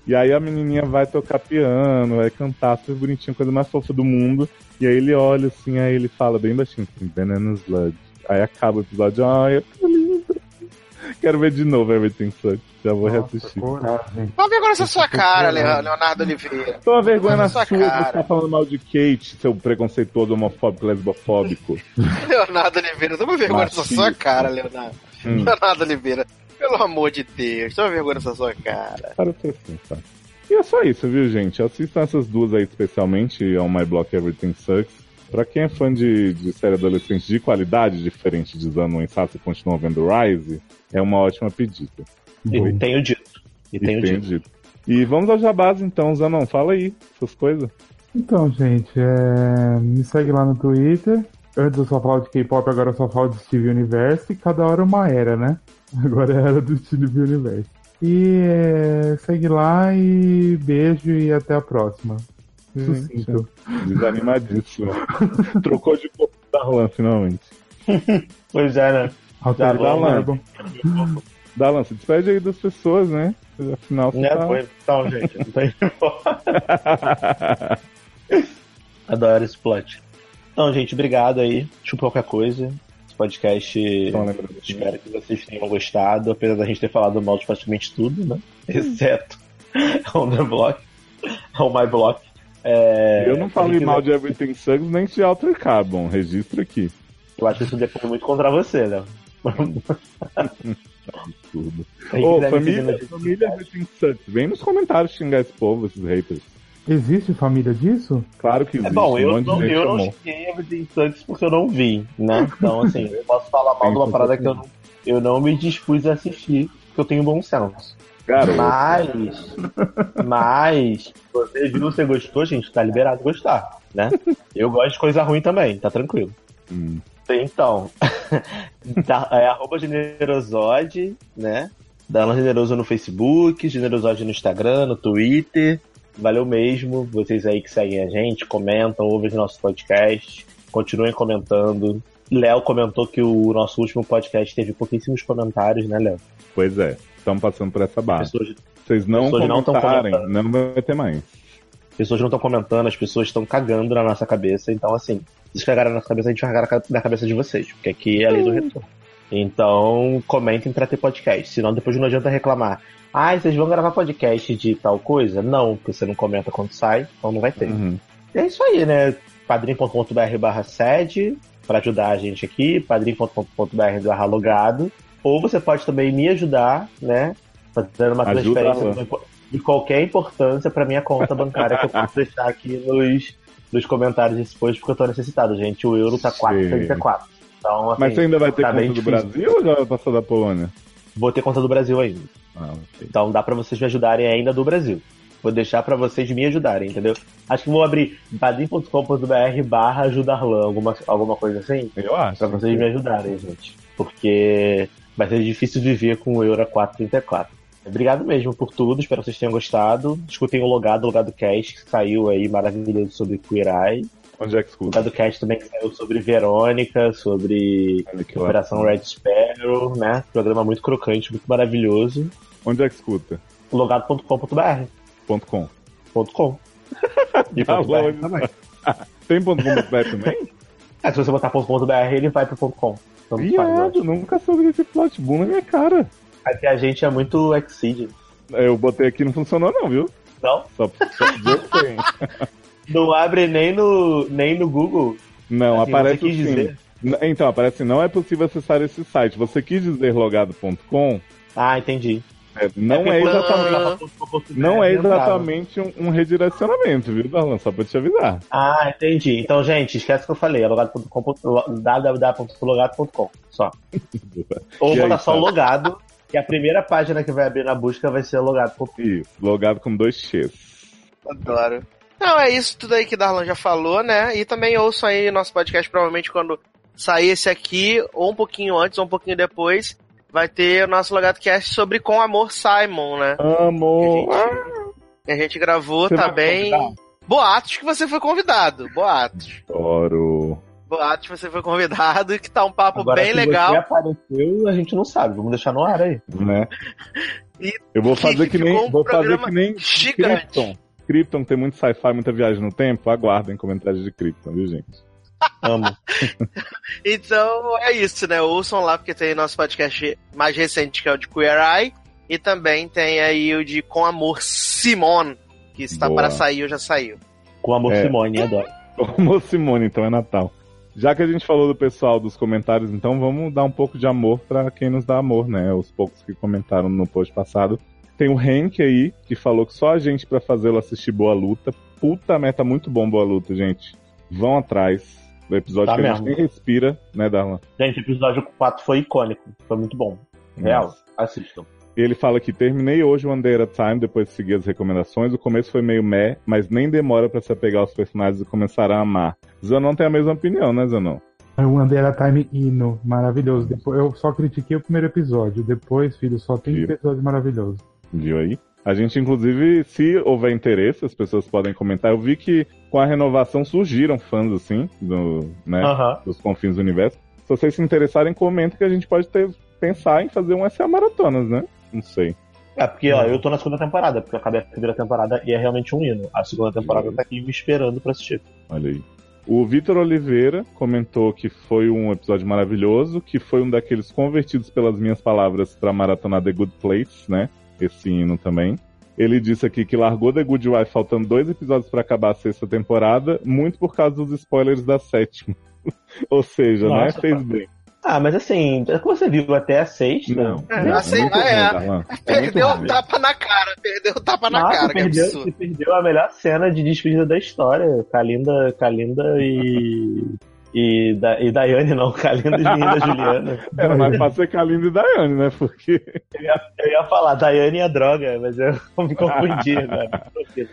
B: E aí a menininha vai tocar piano, vai cantar super bonitinho, coisa mais fofa do mundo. E aí ele olha assim, aí ele fala bem baixinho assim, Banana Slug. Aí acaba o episódio, ai, que lindo. Quero ver de novo Everything Sucks. Já vou reassistir.
C: Toma vergonha nessa sua cara, Leo- Leonardo Oliveira.
B: Toma vergonha na
C: sua
B: sua, você
C: cara.
B: tá falando mal de Kate, seu preconceituoso, homofóbico, lesbofóbico.
C: Leonardo Oliveira, toma vergonha nessa sua cara, Leonardo.
B: Hum.
C: Leonardo Oliveira, pelo amor de Deus, toma vergonha nessa sua cara.
B: Para pra pensar. E é só isso, viu, gente? Assistam essas duas aí, especialmente On My Block Everything Sucks. Pra quem é fã de, de série adolescente de qualidade, diferente de Zano Insato e continua vendo Rise, é uma ótima pedida.
E: E tenho dito. E tenho dito.
B: E vamos ao jabás então, Zanon, fala aí, essas coisas.
D: Então, gente, é, me segue lá no Twitter. Antes eu só falava de K-pop, agora eu só falo de Steve Universe. E cada hora uma era, né? Agora é a era do Steve Universe. E é, segue lá e beijo e até a próxima. Sucinto.
B: Desanimadíssimo. Trocou de corpo da Darlan, finalmente.
E: Pois é, né?
D: Autoridade
B: Darlan.
D: verbo.
B: Darlan, se despede aí das pessoas, né? Afinal, você
E: Né?
B: tá...
E: Foi, então, gente, não indo embora. Adoro esse plot. Então, gente, obrigado aí. Chupa qualquer coisa. Esse podcast. Espero que vocês tenham gostado, apesar da gente ter falado mal de praticamente tudo, né? Exceto On The Block. On My Block. É,
B: Eu não falei mal de Everything Sucks nem de Alter Carbon, registro aqui.
E: Eu acho que isso depende muito contra você?
B: Tudo.
E: Quem
B: Ô, família, família Everything Sucks, vem nos comentários xingar esse povo, esses haters.
D: Existe família disso?
B: Claro que
E: É
B: existe.
E: bom,
B: um
E: eu
B: de
E: não, eu não xinguei Everything Sucks porque eu não vi, né? Então, assim, eu posso falar mal de uma parada que eu não, eu não me dispus a assistir, porque eu tenho bom senso.
B: Garoto.
E: Mas, mas, você viu, você gostou, gente, tá liberado gostar. né? Eu gosto de coisa ruim também, tá tranquilo.
B: Hum.
E: Então, tá, é arroba generosode, né? Darlan Generoso no Facebook, Generosode no Instagram, no Twitter. Valeu mesmo, vocês aí que seguem a gente, comentam, ouvem os nossos podcasts, continuem comentando. Léo comentou que o nosso último podcast teve pouquíssimos comentários, né, Léo?
B: Pois é, estamos passando por essa barra.
E: Pessoas,
B: Vocês não
E: não
B: comentarem,
E: comentando.
B: não vai ter mais.
E: pessoas não estão comentando, as pessoas estão cagando na nossa cabeça. Então, assim, se cagarem na nossa cabeça, a gente vai cagar na cabeça de vocês, porque aqui é a lei do retorno. Então, comentem pra ter podcast, senão depois não adianta reclamar. Ah, vocês vão gravar podcast de tal coisa? Não, porque você não comenta quando sai, então não vai ter.
B: Uhum.
E: É isso aí, né? padrim.com.br barra sede para ajudar a gente aqui, padrim.com.br barra logado. Ou você pode também me ajudar, né? Fazendo uma
B: Ajuda
E: transferência de qualquer importância para minha conta bancária que eu posso deixar aqui nos, nos comentários desse post, porque eu tô necessitado, gente. O euro tá 4,34. Então, assim,
B: Mas você ainda vai ter
E: tá
B: conta do
E: difícil.
B: Brasil ou já vai passar da Polônia?
E: Vou ter conta do Brasil ainda.
B: Ah.
E: Então dá pra vocês me ajudarem ainda do Brasil. Vou deixar pra vocês me ajudarem, entendeu? Acho que vou abrir padrim.com.br barra ajudarlan, alguma, alguma coisa assim.
B: Eu acho.
E: Pra vocês me ajudarem, gente. Porque vai ser difícil viver com o Euro a 4,34. Obrigado mesmo por tudo, espero que vocês tenham gostado. Escutem o Logado, o Logado Cast, que saiu aí maravilhoso sobre Queer Eye.
B: Onde é que
E: O
B: escuta?
E: Logado Cast também que saiu sobre Verônica, sobre
B: que
E: Operação. Red Sparrow, né? Programa muito crocante, muito maravilhoso.
B: Onde é que escuta?
E: Logado.com.br.
B: Ponto .com.
E: Ponto .com. E
B: Tá
E: ponto .br
B: longe.
E: também.
B: Tem ponto .com também?
E: É, se você botar ponto .br, ele vai pro ponto .com.
B: Viado, nunca soube desse plot boom na minha cara.
E: Aqui a gente é muito Exceed.
B: Eu botei aqui e não funcionou não, viu?
E: Não?
B: Só, só dizer que tem.
E: Não abre nem no, nem no Google.
B: Não,
E: Assim,
B: aparece assim.
E: dizer?
B: Então, aparece não é possível acessar esse site. Você quis dizer logado.com?
E: Ah, entendi.
B: É, não é
E: porque
B: exatamente, não é exatamente um, um redirecionamento, viu, Darlan? Só pra te avisar.
E: Ah, entendi. Então, gente, esquece o que eu falei. É logado.com, www.logado.com. Só. Ou botar só
B: tá?
E: logado, que a primeira página que vai abrir na busca vai ser logado.com.
B: Isso, logado com dois X.
C: Adoro. Não, é isso tudo aí que Darlan já falou, né? E também ouçam aí nosso podcast, provavelmente quando sair esse aqui, ou um pouquinho antes, ou um pouquinho depois, vai ter o nosso Logado Cast sobre Com Amor Simon, né?
B: Amor.
C: Que a gente gravou,
B: Você
C: tá bem.
B: convidar?
C: Boatos que você foi convidado. Boatos.
B: Adoro.
C: Boatos que você foi convidado e que tá um papo
E: Agora,
C: bem
E: se
C: legal.
E: você apareceu, a gente não sabe. Vamos deixar no ar aí.
B: Né?
C: E
B: Eu vou fazer que, nem.
C: ficou um
B: vou fazer que nem
C: gigante.
B: Krypton. Krypton tem muito sci-fi, muita viagem no tempo. Aguardem comentários de Krypton, viu, gente?
E: Amo.
C: Então é isso, né? Ouçam lá, porque tem nosso podcast mais recente, que é o de Queer Eye. E também tem aí o de Com Amor Simone, que está
B: Boa.
C: para sair ou já saiu.
E: Com amor
B: É.
E: Simone, adoro.
B: Amor Simone, então é Natal. Já que a gente falou do pessoal dos comentários, então vamos dar um pouco de amor pra quem nos dá amor, né? Os poucos que comentaram no post passado. Tem o Henk aí, que falou que só a gente pra fazê-lo assistir Boa Luta. Puta meta, muito bom Boa Luta, gente. Vão atrás do episódio
E: Tá
B: que a gente
E: mesmo.
B: nem respira, né, Darlan?
E: Gente, o episódio 4 foi icônico. Foi muito bom. Real. Assistam.
B: E ele fala que terminei hoje One Day at a Time, depois de seguir as recomendações. O começo foi meio meh, mas nem demora pra se apegar aos personagens e começar a amar. Zanon tem a mesma opinião, né, Zanon?
D: É o Andera Time hino, maravilhoso. Depois, eu só critiquei o primeiro episódio. Depois, filho, só tem
B: Viu?
D: episódio maravilhoso.
B: Viu aí? A gente, inclusive, se houver interesse, as pessoas podem comentar. Eu vi que com a renovação surgiram fãs, assim, do, né, dos confins do universo. Se vocês se interessarem, comentem que a gente pode ter, pensar em fazer um SA Maratonas, né? Não sei.
E: É, porque, ó, eu tô na segunda temporada, porque eu acabei a primeira temporada e é realmente um hino. A segunda temporada tá aqui me esperando pra assistir.
B: Olha aí. O Vitor Oliveira comentou que foi um episódio maravilhoso, que foi um daqueles convertidos pelas minhas palavras para maratonar The Good Place, né? Esse hino também. Ele disse aqui que largou The Good Wife faltando dois episódios para acabar a sexta temporada, muito por causa dos spoilers da sétima. Ou seja, né?
E: Nossa,
B: Fez
E: cara.
B: bem.
E: Ah, mas assim, é que você viu até a sexta.
B: Não.
C: É,
B: não,
C: assim, é,
B: ruim. É muito
C: Perdeu o tapa na cara, perdeu o tapa na
E: Nossa,
C: cara, que
E: perdeu,
C: absurdo.
E: você perdeu a melhor cena de despedida da história. Kalinda, Kalinda e. E, da, e Daiane, não, Kalinda e menina Juliana.
B: Era mais fácil ser Kalinda e Daiane, né? Porque.
E: Eu ia, eu ia falar Daiane e a droga, mas eu me confundi agora.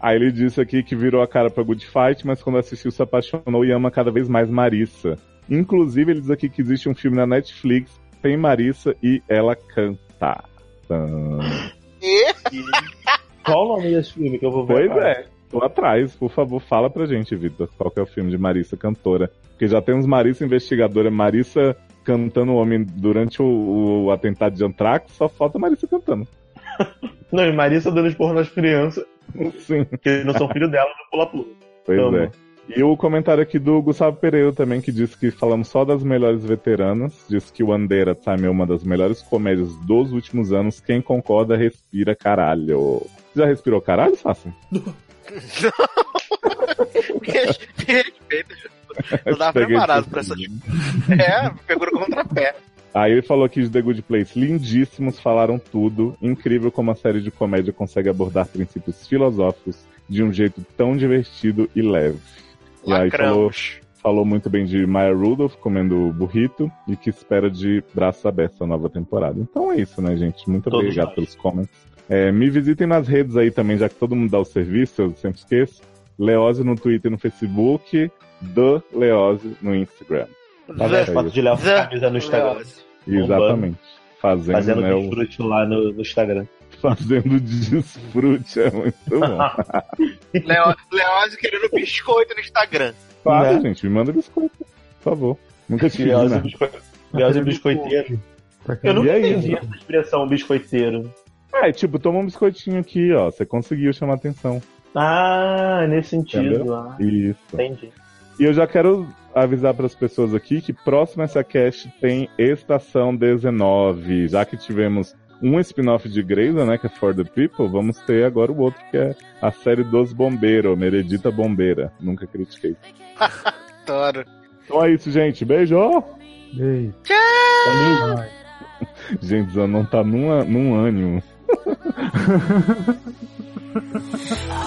B: Aí ele disse aqui que virou a cara pra Good Fight, mas quando assistiu se apaixonou e ama cada vez mais Marissa. Inclusive, ele diz aqui que existe um filme na Netflix, tem Marissa e ela canta. Tã.
E: Qual o nome desse filme que eu vou ver?
B: Pois é, tô atrás. Por favor, fala pra gente, Vitor, qual que é o filme de Marissa cantora. Porque já temos Marissa investigadora, Marissa cantando o homem durante o, o atentado de Antrax, só falta Marissa cantando.
E: Não, e Marissa dando esporro nas crianças.
B: Sim.
E: Que não são filho dela no Pula Pula.
B: Pois
E: Amo.
B: é. E o comentário aqui do Gustavo Pereira também, que disse que falamos só das melhores veteranas. Diz que o Andera Time é uma das melhores comédias dos últimos anos. Quem concorda, respira caralho. Já respirou caralho, Sassi?
C: Me respeita. Não tava preparado pra essa. É, pegou no contrapé.
B: Aí ele falou aqui de The Good Place, lindíssimos, falaram tudo. Incrível como a série de comédia consegue abordar princípios filosóficos de um jeito tão divertido e leve. E aí falou, falou muito bem de Maya Rudolph comendo burrito e que espera de braços abertos a nova temporada. Então é isso, né, gente? Muito
E: Todos
B: obrigado
E: nós.
B: pelos comments. É, me visitem nas redes aí também, já que todo mundo dá o serviço, eu sempre esqueço. Leose no Twitter e no Facebook, do Leose no Instagram.
E: Tá vendo? Foto de Léo camisa no Instagram.
C: Leose.
B: Exatamente. Fazendo,
E: Fazendo
B: né, o-
E: desfrute lá no, no Instagram.
B: fazendo desfrute, é muito bom.
C: Leo- Leózio querendo biscoito no Instagram.
B: Claro,
E: Né?
B: gente, me manda biscoito, por favor. Nunca
E: Leose
B: né?
E: bisco- Leose biscoiteiro. Eu nunca
B: aí?
E: entendi essa expressão biscoiteiro.
B: É, tipo, toma um biscoitinho aqui, ó. Você conseguiu chamar atenção.
E: Ah, nesse sentido.
B: Entendeu?
E: Ah,
B: Isso.
E: entendi.
B: E eu já quero avisar para as pessoas aqui que próximo a essa cast tem Estação 19. Já que tivemos um spin-off de Grey's, né, que é For the People, vamos ter agora o outro, que é a série dos Bombeiros, Meredita Bombeira. Nunca critiquei.
C: Adoro.
B: Então é isso, gente. Beijo!
D: Beijo.
C: Tchau!
B: Gente, Zanon tá num, num ânimo.
A: Ha ha ha ha! ha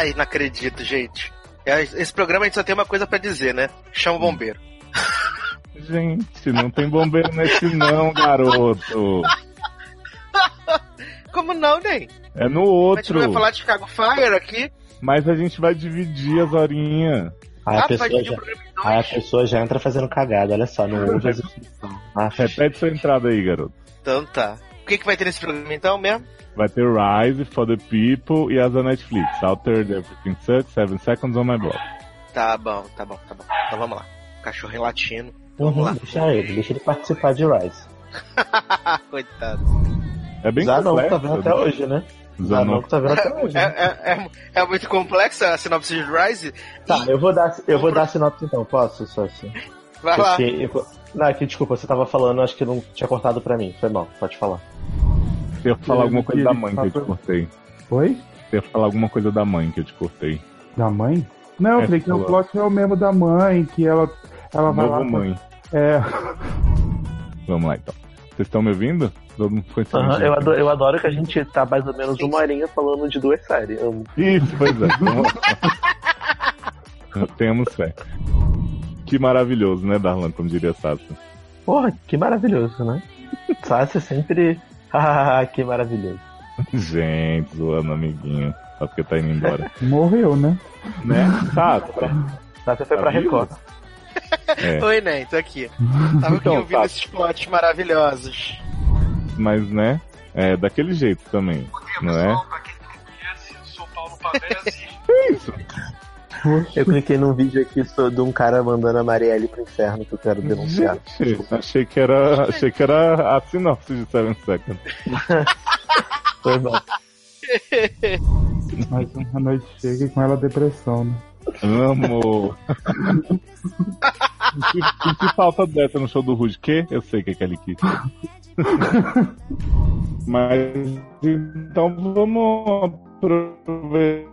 C: Ai, não acredito, gente. É, Esse programa a gente só tem uma coisa pra dizer, né? Chama o bombeiro.
B: Gente, não tem bombeiro nesse não, garoto.
C: Como não, nem?
B: É no
C: A gente não
B: outro.
C: vai falar de Chicago Fire aqui?
B: Mas a gente vai dividir as horinhas.
E: Aí a,
C: Ah, vai
E: pessoa já, aí a pessoa já entra fazendo cagada, olha só, não ouve as. Ah,
B: Repete sua entrada aí, garoto.
C: Então tá. O que, que vai ter nesse programa então mesmo?
B: Vai ter Rise, For the People e as da Netflix. Altered Everything Sucks, 7 Seconds on My Block.
C: Tá bom, tá bom, tá bom. Então vamos lá. Cachorro latino.
E: Uhum, deixa ele, deixa ele participar de Rise.
C: Coitado.
B: É bem
E: Zanon tá
B: complexo,
E: vendo até hoje, né?
B: Zanon.
E: Zanon tá vendo até hoje.
C: É,
E: né?
C: é, é, é muito complexa a sinopse de Rise.
E: Tá, eu vou dar, eu vou dar a sinopse então, posso, só assim?
C: Vai lá.
E: Porque eu- Não, aqui, desculpa, você tava falando, acho que não tinha cortado pra mim. Foi mal, pode falar.
B: Você ia falar alguma coisa da mãe que eu te cortei.
D: Oi?
B: Você ia falar alguma coisa da mãe que eu te cortei.
D: Da mãe? Não, eu
B: É,
D: falei que o plot é o mesmo da mãe, que ela, ela vai
B: Novo
D: lá.
B: mãe.
D: É.
B: Vamos lá então. Vocês estão me ouvindo? Todo mundo foi
E: Aham,
B: silêncio.
E: eu, adoro, eu adoro que a gente tá mais ou menos uma horinha falando de duas séries. Amo.
B: Isso, pois é. Temos fé. Que maravilhoso, né, Darlan, como diria Sassi.
E: Porra, que maravilhoso, né? Sácia sempre. Ah, que maravilhoso.
B: Gente, zoando amiguinho. Só porque tá indo embora.
D: Morreu, né?
B: né? Sassi.
E: Sácia foi
B: Tá
E: pra? Record.
B: É,
C: Oi, Nen, tô aqui. Tava aqui
B: Então,
C: ouvindo
B: tá.
C: esses plots maravilhosos.
B: mas né, é daquele jeito também, não é?
I: Sou Paulo Pavese.
B: É isso.
E: Eu cliquei num vídeo aqui de um cara mandando a Marielle pro inferno que eu quero denunciar.
B: Gente, achei que era, achei que era a sinopse de Seven Seconds.
E: Foi mal.
D: Mas a noite chega e com ela a depressão, né?
B: Amo. O que, que falta dessa no show do Rude? Que? Eu sei o que, que ele quis. Mas então vamos aproveitar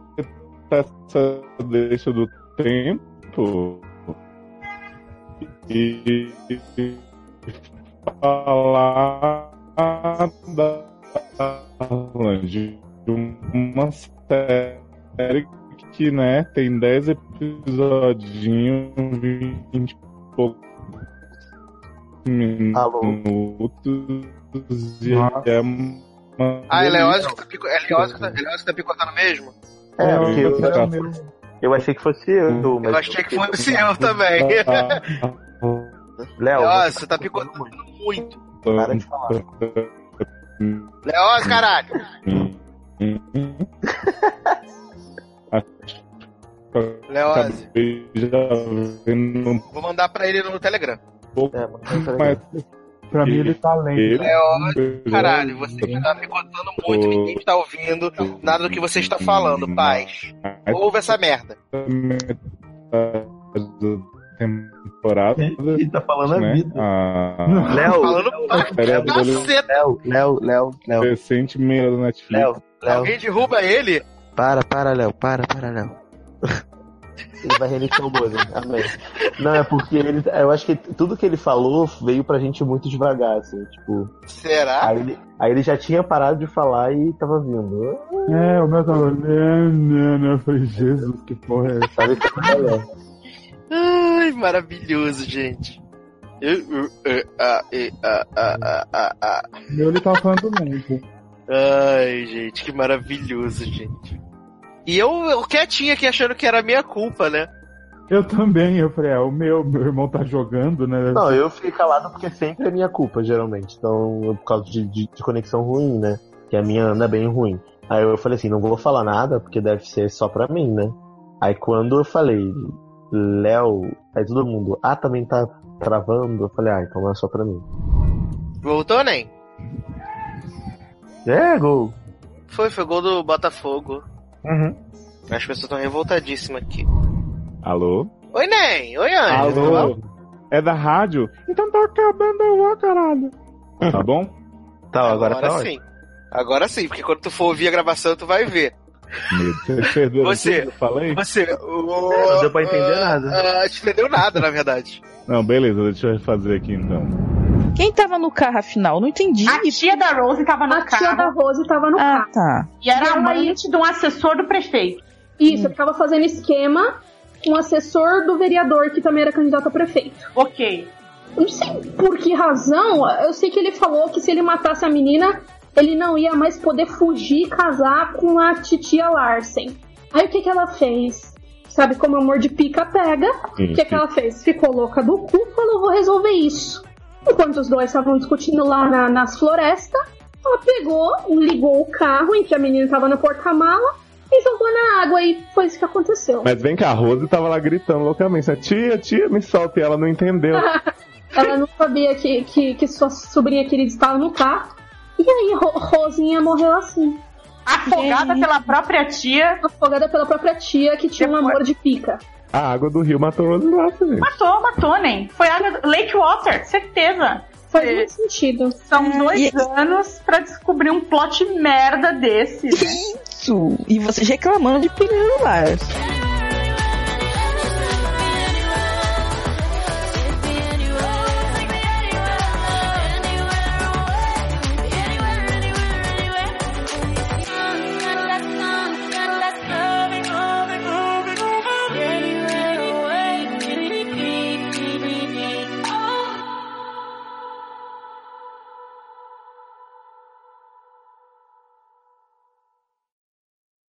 B: essa deixa do tempo e falar da de uma série que, né, tem 10 episodinhos, 20 e poucos minutos e é uma
C: Ah, é Leózio que tá, pico... é Leózio que tá... é Leózio que tá picotando mesmo?
E: É, porque eu,
B: tá-
E: eu achei que fosse eu. Mas
C: Eu achei que fosse eu também.
E: Léo,
C: Leózio, você tá picotando muito.
E: Para de falar.
C: Leózio, caralho.
B: Um
C: Vou mandar pra ele no Telegram.
E: É,
B: mas
D: Pra mim ele tá lento.
C: Leózio, caralho, você está picotando muito, ninguém está ouvindo nada do que você está falando, paz. Ouve essa merda.
B: temporada.
E: Ele tá falando a
B: né?
E: vida.
B: A...
E: Léo,
C: Falando pra
B: série adolescente
E: Léo, Léo, Léo, Léo,
B: recente meio da Netflix.
E: Léo, Léo.
C: Alguém derruba ele?
E: Para, para, Léo, para, para, Léo. Ele vai reiniciar o modem, amém. Não, é porque ele, eu acho que tudo que ele falou veio pra gente muito devagar, assim, tipo.
C: Será?
E: Aí ele, aí ele já tinha parado de falar e tava vindo.
D: É, o meu tava. Né, né, né. Eu falei, Jesus, que porra é essa?
E: Sabe que é Léo?
C: Ai, maravilhoso, gente. Eu, eu, eu, ah, ah, ah,
D: meu ele tava falando lento.
C: Ai, gente, que maravilhoso, gente. E eu, eu quietinho aqui achando que era minha culpa, né?
D: Eu também, eu falei, é, o meu, meu irmão tá jogando, né?
E: Não, eu fiquei calado porque sempre é minha culpa, geralmente. Então, por causa de, de, de conexão ruim, né? Que a minha anda bem ruim. Aí eu falei assim, não vou falar nada, porque deve ser só pra mim, né? Aí quando eu falei, Léo, aí todo mundo, ah, também tá travando, eu falei, ah, então não é só pra mim.
C: Voltou, nem?
E: É, gol.
C: Foi, foi gol do Botafogo.
E: Uhum.
C: As pessoas estão revoltadíssimas aqui.
B: Alô?
C: Oi, Nem! Oi, Anjo!
B: Alô? É da rádio? Então tá acabando lá, caralho. Tá bom?
E: Tá, agora,
C: Agora
E: tá
C: sim. Agora sim, porque quando tu for ouvir a gravação, tu vai ver.
B: Você perdeu
C: Você-
B: eu falei?
C: Você.
E: Não deu pra entender nada.
C: Ah, não entendeu nada, na verdade.
B: Não, beleza, deixa eu refazer aqui então.
N: Quem tava no carro afinal? Não entendi.
R: A tia da Rose tava no
Q: A
R: carro.
Q: tia da Rose tava no
N: Ah,
Q: carro.
N: tá.
R: E era amante de um assessor do prefeito.
Q: Isso, ficava fazendo esquema com o assessor do vereador que também era candidato a prefeito.
R: Ok.
Q: Não sei por que razão, eu sei que ele falou que se ele matasse a menina, ele não ia mais poder fugir e casar com a titia Larsen. Aí o que, que ela fez? Sabe como amor de pica pega? O que, que ela fez? Ficou louca do cu, falou: vou resolver isso. Enquanto os dois estavam discutindo lá na- nas florestas, ela pegou, ligou o carro em que a menina estava no porta-mala e jogou na água e foi isso que aconteceu.
B: Mas vem cá, a Rose tava lá gritando loucamente. né? Tia, tia, me solta. E ela não entendeu.
Q: Ela não sabia que, que, que sua sobrinha querida estava no carro. E aí, Ro- Rosinha morreu assim.
R: Afogada pela própria tia.
Q: Afogada pela própria tia que tinha um amor de pica.
B: A água do rio matou Rose Lawson, gente.
R: Matou, matou, nem. Foi água Lake Water, certeza.
Q: Faz muito sentido.
R: São dois anos pra descobrir um plot merda desse. né?
N: Isso! E vocês reclamando de pneu no.